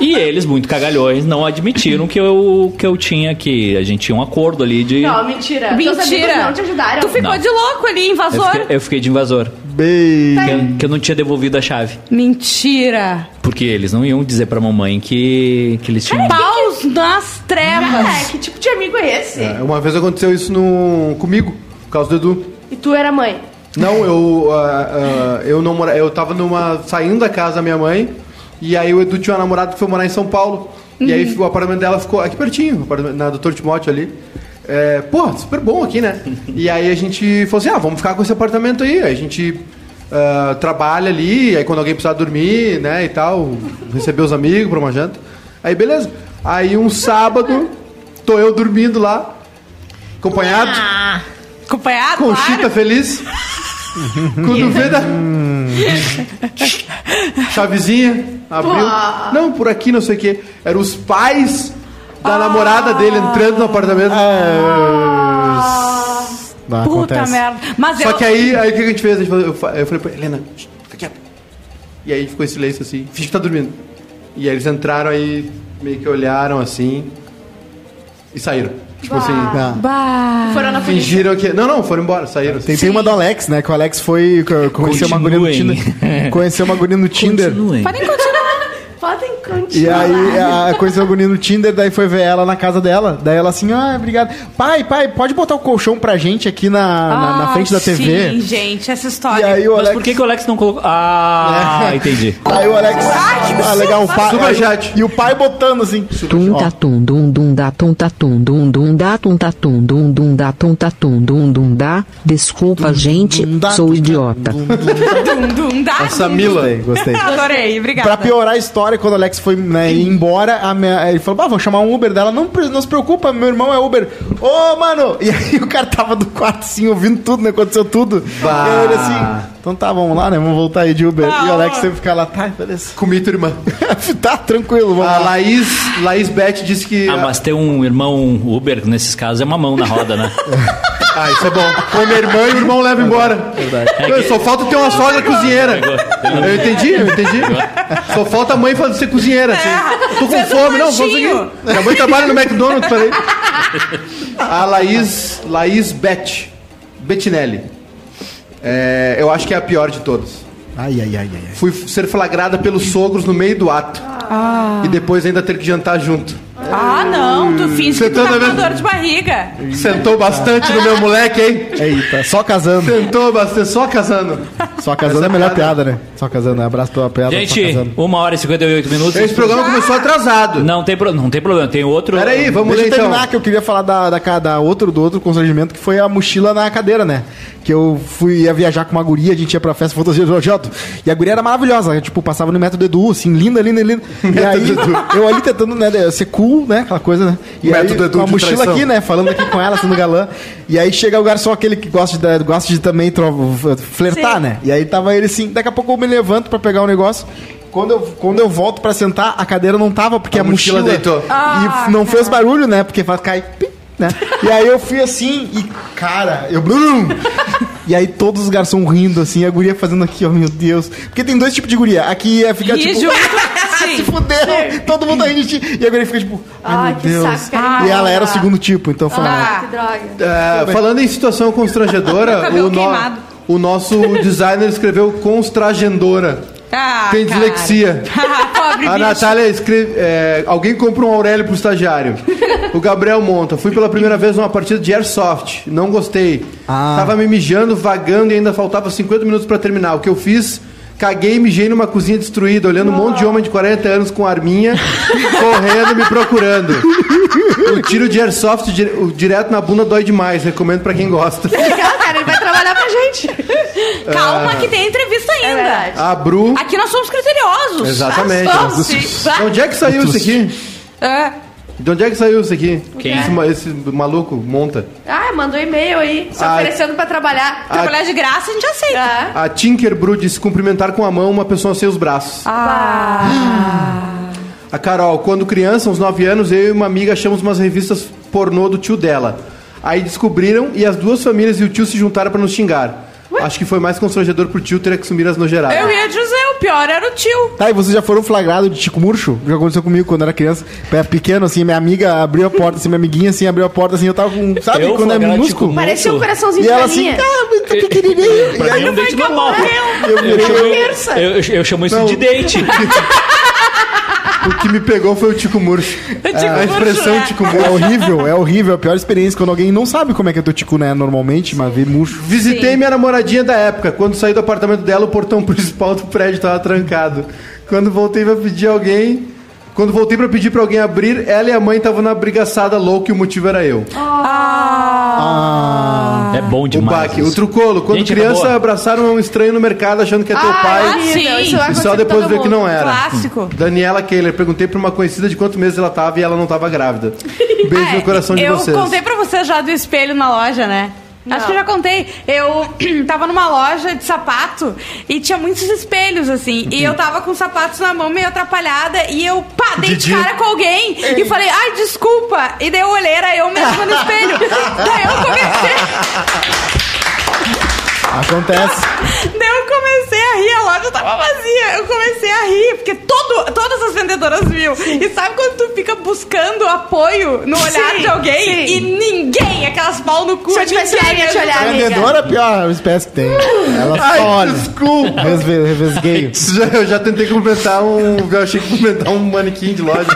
E eles, muito cagalhões, não admitiram que eu, que eu tinha que. A gente tinha um acordo ali de. Não, mentira. Mentira. não te ajudaram. Tu ficou Não. de louco ali, eu, invasor. fiquei, eu fiquei de invasor. Bem. Que eu, que eu não tinha devolvido a chave. Mentira. Porque eles não iam dizer pra mamãe que, que eles tinham. Paus nas trevas. É, que tipo de amigo é esse? É, uma vez aconteceu isso no, comigo, por causa do Edu. E tu era mãe. Não, eu, ah, ah, eu não mora, eu tava numa saindo da casa da minha mãe e aí o Edu tinha uma namorada que foi morar em São Paulo. E aí o apartamento dela ficou aqui pertinho, na Doutor Timóteo ali. É, pô, super bom aqui, né? e aí a gente falou assim: ah, vamos ficar com esse apartamento aí. Aí a gente ah, trabalha ali, aí quando alguém precisar dormir, né, e tal, receber os amigos pra uma janta. Aí beleza. Aí um sábado, tô eu dormindo lá, acompanhado. Acompanhado, Com claro. Chita feliz. Quando vê da. Chavezinha, abriu. Não, por aqui, não sei o quê. Eram os pais da namorada dele entrando no apartamento. Não, Puta acontece. merda. Mas Só eu... que aí, aí o que a gente fez? A gente falou- Eu, fa- eu falei pra Helena, "Shh, fica quieta. E aí ficou em silêncio assim, finge que tá dormindo. E aí eles entraram aí, meio que olharam assim e saíram. Tipo assim, Tá. Bah. Foram na polícia. fingiram que. Não, não, foram embora, saíram. Tem, tem uma do Alex, né? Que o Alex foi co- conhecer uma guria no. Tinder. Conheceu uma guria no Tinder. Continuem. Podem continuar. Podem E aí, a, conheceu a guria no Tinder, daí foi ver ela na casa dela. Daí ela assim, ah, obrigado. Pai, pai, pode botar o colchão pra gente aqui na, na, na Ah, frente da TV? Sim, gente, essa E história. aí o Mas Alex... por que, que o Alex não colocou. Ah, entendi. Aí o Alex... Ah, legal, o pai... Super aí- chat. E o pai botando assim... Tum ó, ta tum dum dum da tum ta tum dum dum da tum ta tum dum dum da tum ta tum dum dum da. Desculpa, gente, sou idiota. dum, dum. Essa Mila. Gostei, gostei. Adorei, obrigada. Pra piorar a história, quando o Alex foi né, ir embora, a minha- ele falou: ah, vou chamar um Uber dela. Não, não se preocupa, meu irmão é Uber. Ô, mano! E aí o cara tava do quarto assim, ouvindo tudo, né? Aconteceu tudo. Bah. E aí ele assim, então tá, vamos lá, né? Vamos voltar aí de Uber. e o Alex sempre fica lá, tá, beleza. Comi tua irmã. tá, tranquilo, vamos A lá. Laís, Laís Beth disse que. Ah, mas ter um irmão Uber, nesses casos, é uma mão na roda, né? Ah, isso é bom. Come a irmã e o irmão leva embora. Verdade. Não, Só falta ter uma sogra cozinheira. Eu entendi, eu entendi. Só falta a mãe fazer ser cozinheira. Assim. Tô com Fez um fome, não, vamos lanchinho. aqui. Minha mãe trabalha no McDonald's, falei. A Laís, Laís Beth, Bettinelli. É, eu acho que é a pior de todas. Ai, ai, ai, ai. ai. Fui ser flagrada pelos sogros no meio do ato. E depois ainda ter que jantar junto. Ah, não, tu finge Você que tu tá tá com vendo? dor de barriga. Sentou bastante no meu moleque, hein? Eita, só casando. Sentou bastante, só casando. Só casando é a melhor piada, né? Só casando? Abraço pela piada. só Gente, casando. uma hora e 58 minutos. Esse programa começou atrasado. Não tem, pro- não tem problema, tem outro. Peraí, vamos Deixa eu ler então. terminar que eu queria falar da, da, ca- da outro, do outro constrangimento, que foi a mochila na cadeira, né? Que eu fui ia viajar com uma guria, a gente ia pra festa fantasia do projeto. E a guria era maravilhosa, tipo, passava no método Edu, assim, linda, linda, linda. E aí, eu ali tentando, né, ser cool, né? Aquela coisa, né? E Método aí, Edu com a mochila traição. aqui, né? Falando aqui com ela, sendo galã. E aí chega o garçom, aquele que gosta de, gosta de também flertar, Sim. né? E aí tava ele assim, daqui a pouco eu me levanto pra pegar o negócio. Quando eu, quando eu volto pra sentar, a cadeira não tava, porque A a, mochila mochila, deitou. e não fez barulho, né? Porque faz cai. pim, Né? E aí eu fui assim e, cara, eu. blum! E aí todos os garçons rindo, assim, a guria fazendo aqui, ó, meu Deus. Porque tem dois tipos de guria. Aqui é ficar tipo. junto, se sim. fudeu, todo mundo tá rindo de ti. E a guria fica tipo, ai, Ai, meu que Deus. saco, e ela era o segundo tipo, então foi mal. Ah. Que droga. É, falando em situação constrangedora, o, no- o nosso designer escreveu constragendora. Ah, Tem cara. dislexia. Pobre A bicho. Natália escreve. é, alguém compra um Aurélio pro estagiário. O Gabriel monta. Fui pela primeira vez numa partida de Airsoft. Não gostei. Ah. Tava me mijando, vagando e ainda faltava 50 minutos pra terminar. O que eu fiz? Caguei e mijei numa cozinha destruída, olhando um monte de homem de 40 anos com arminha, correndo, me procurando. O tiro de airsoft dire- o direto na bunda dói demais. Recomendo pra quem gosta. Legal, cara, ele vai trabalhar pra gente. Calma que tem entrevista ainda. É. A Bru. Aqui nós somos criteriosos. Exatamente. Ah, somos, sim. De onde é que saiu isso aqui? É. De onde é que saiu isso aqui? Quem? Esse, esse maluco monta. Ah, mandou e-mail aí, se Ah. oferecendo pra trabalhar. Trabalhar de graça a gente aceita. Ah. A Tinker Bru disse cumprimentar com a mão uma pessoa sem os braços. A Carol, quando criança, uns 9 anos, eu e uma amiga achamos umas revistas pornô do tio dela. Aí descobriram e as duas famílias e o tio se juntaram pra nos xingar. Acho que foi mais constrangedor pro tio ter que assumir as nojeiradas. Eu ia dizer, o pior era o tio. Tá, e vocês já foram flagrados de Tico Murcho? Já aconteceu comigo quando eu era criança. Era pequeno, assim, minha amiga abriu a porta, assim, minha amiguinha, assim, abriu a porta, assim, eu tava com, sabe, Eu quando é minúsculo? Tico Parecia um coraçãozinho E de ela assim, galinha. ah, muito pequenininho. E Pra aí mim é um date normal. eu Eu chamo, eu, eu chamo isso Não. de date. O que me pegou foi o Tico Murcho. Tico a expressão Murcho, é. Tico É Murcho. horrível, é horrível. A pior experiência quando alguém não sabe como é que é teu tico, né? Normalmente, mas vê murcho. Visitei minha namoradinha da época. Quando saí do apartamento dela, o portão principal do prédio estava trancado. Quando voltei pra pedir alguém. Quando voltei pra pedir pra alguém abrir, ela e a mãe estavam na brigaçada louca e o motivo era eu. É bom O demais. baque, o trucolo. Quando Gente, criança, acabou. abraçaram um estranho no mercado achando que é teu Ah, pai. horrível, sim. E só depois ver que não era. Clássico. Daniela Kehler, perguntei pra uma conhecida de quantos meses ela tava e ela não tava grávida. Beijo É, no coração de eu vocês. contei pra você já do espelho na loja, né? Acho Não. que eu já contei. Eu tava numa loja de sapato e tinha muitos espelhos, assim. E eu tava com os sapatos na mão, meio atrapalhada. E eu, pá, dei de cara com alguém. E falei, ai, desculpa. E daí eu olhei, era eu mesma no espelho. daí eu comecei. Acontece. Comecei a rir, a loja tava vazia. Eu comecei a rir, porque todo, todas as vendedoras viu. E sabe quando tu fica buscando apoio no olhar Sim, de alguém sim. e ninguém, aquelas pau no cu, Se eu tivesse ninguém ia te olhar, amiga. Vendedora é a pior espécie que tem. Ela Ai, só olha. desculpa. Já- Eu já tentei cumprimentar um. Eu achei que cumprimentar um manequim de loja.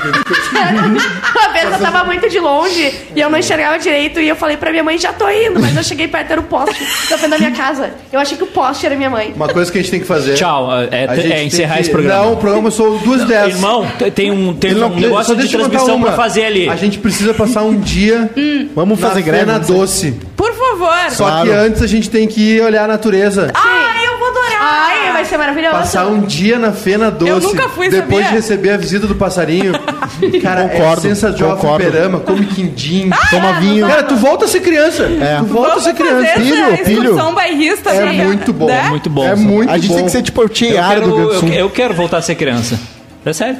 Uma vez eu tava muito de longe e eu não enxergava direito e eu falei pra minha mãe, já tô indo, mas eu cheguei perto, era o poste da frente da minha casa. Eu achei que o poste era minha mãe. Uma coisa que a gente tem que fazer. Tchau, é, é tem encerrar que- esse programa. Não, o programa começou duas dez. Irmão, tem um, tem Ele um não- negócio só de deixa eu contar transmissão uma. pra fazer ali. A gente precisa passar um dia Vamos na fazer greve. Vamos fazer- Doce. Por favor. Só Claro. que antes a gente tem que ir olhar a natureza. Ai, eu vou adorar. Ai, vai ser maravilhoso. Passar um dia na Fena Doce. nunca fui, Depois sabia? de receber a visita do passarinho. Cara, Concordo, é sensa de concordo. fliperama, come quindim. Toma vinho. Cara, tu volta a ser criança. Tu volta a ser criança. fazer Filho, filho. bairrista. É né? muito bom. Né? É muito bom. É muito A gente bom. tem que ser tipo o eu Tiara do Rio eu, eu quero voltar a ser criança. É sério.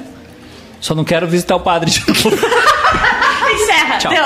Só não quero visitar o padre de novo. Encerra. Tchau. Deu.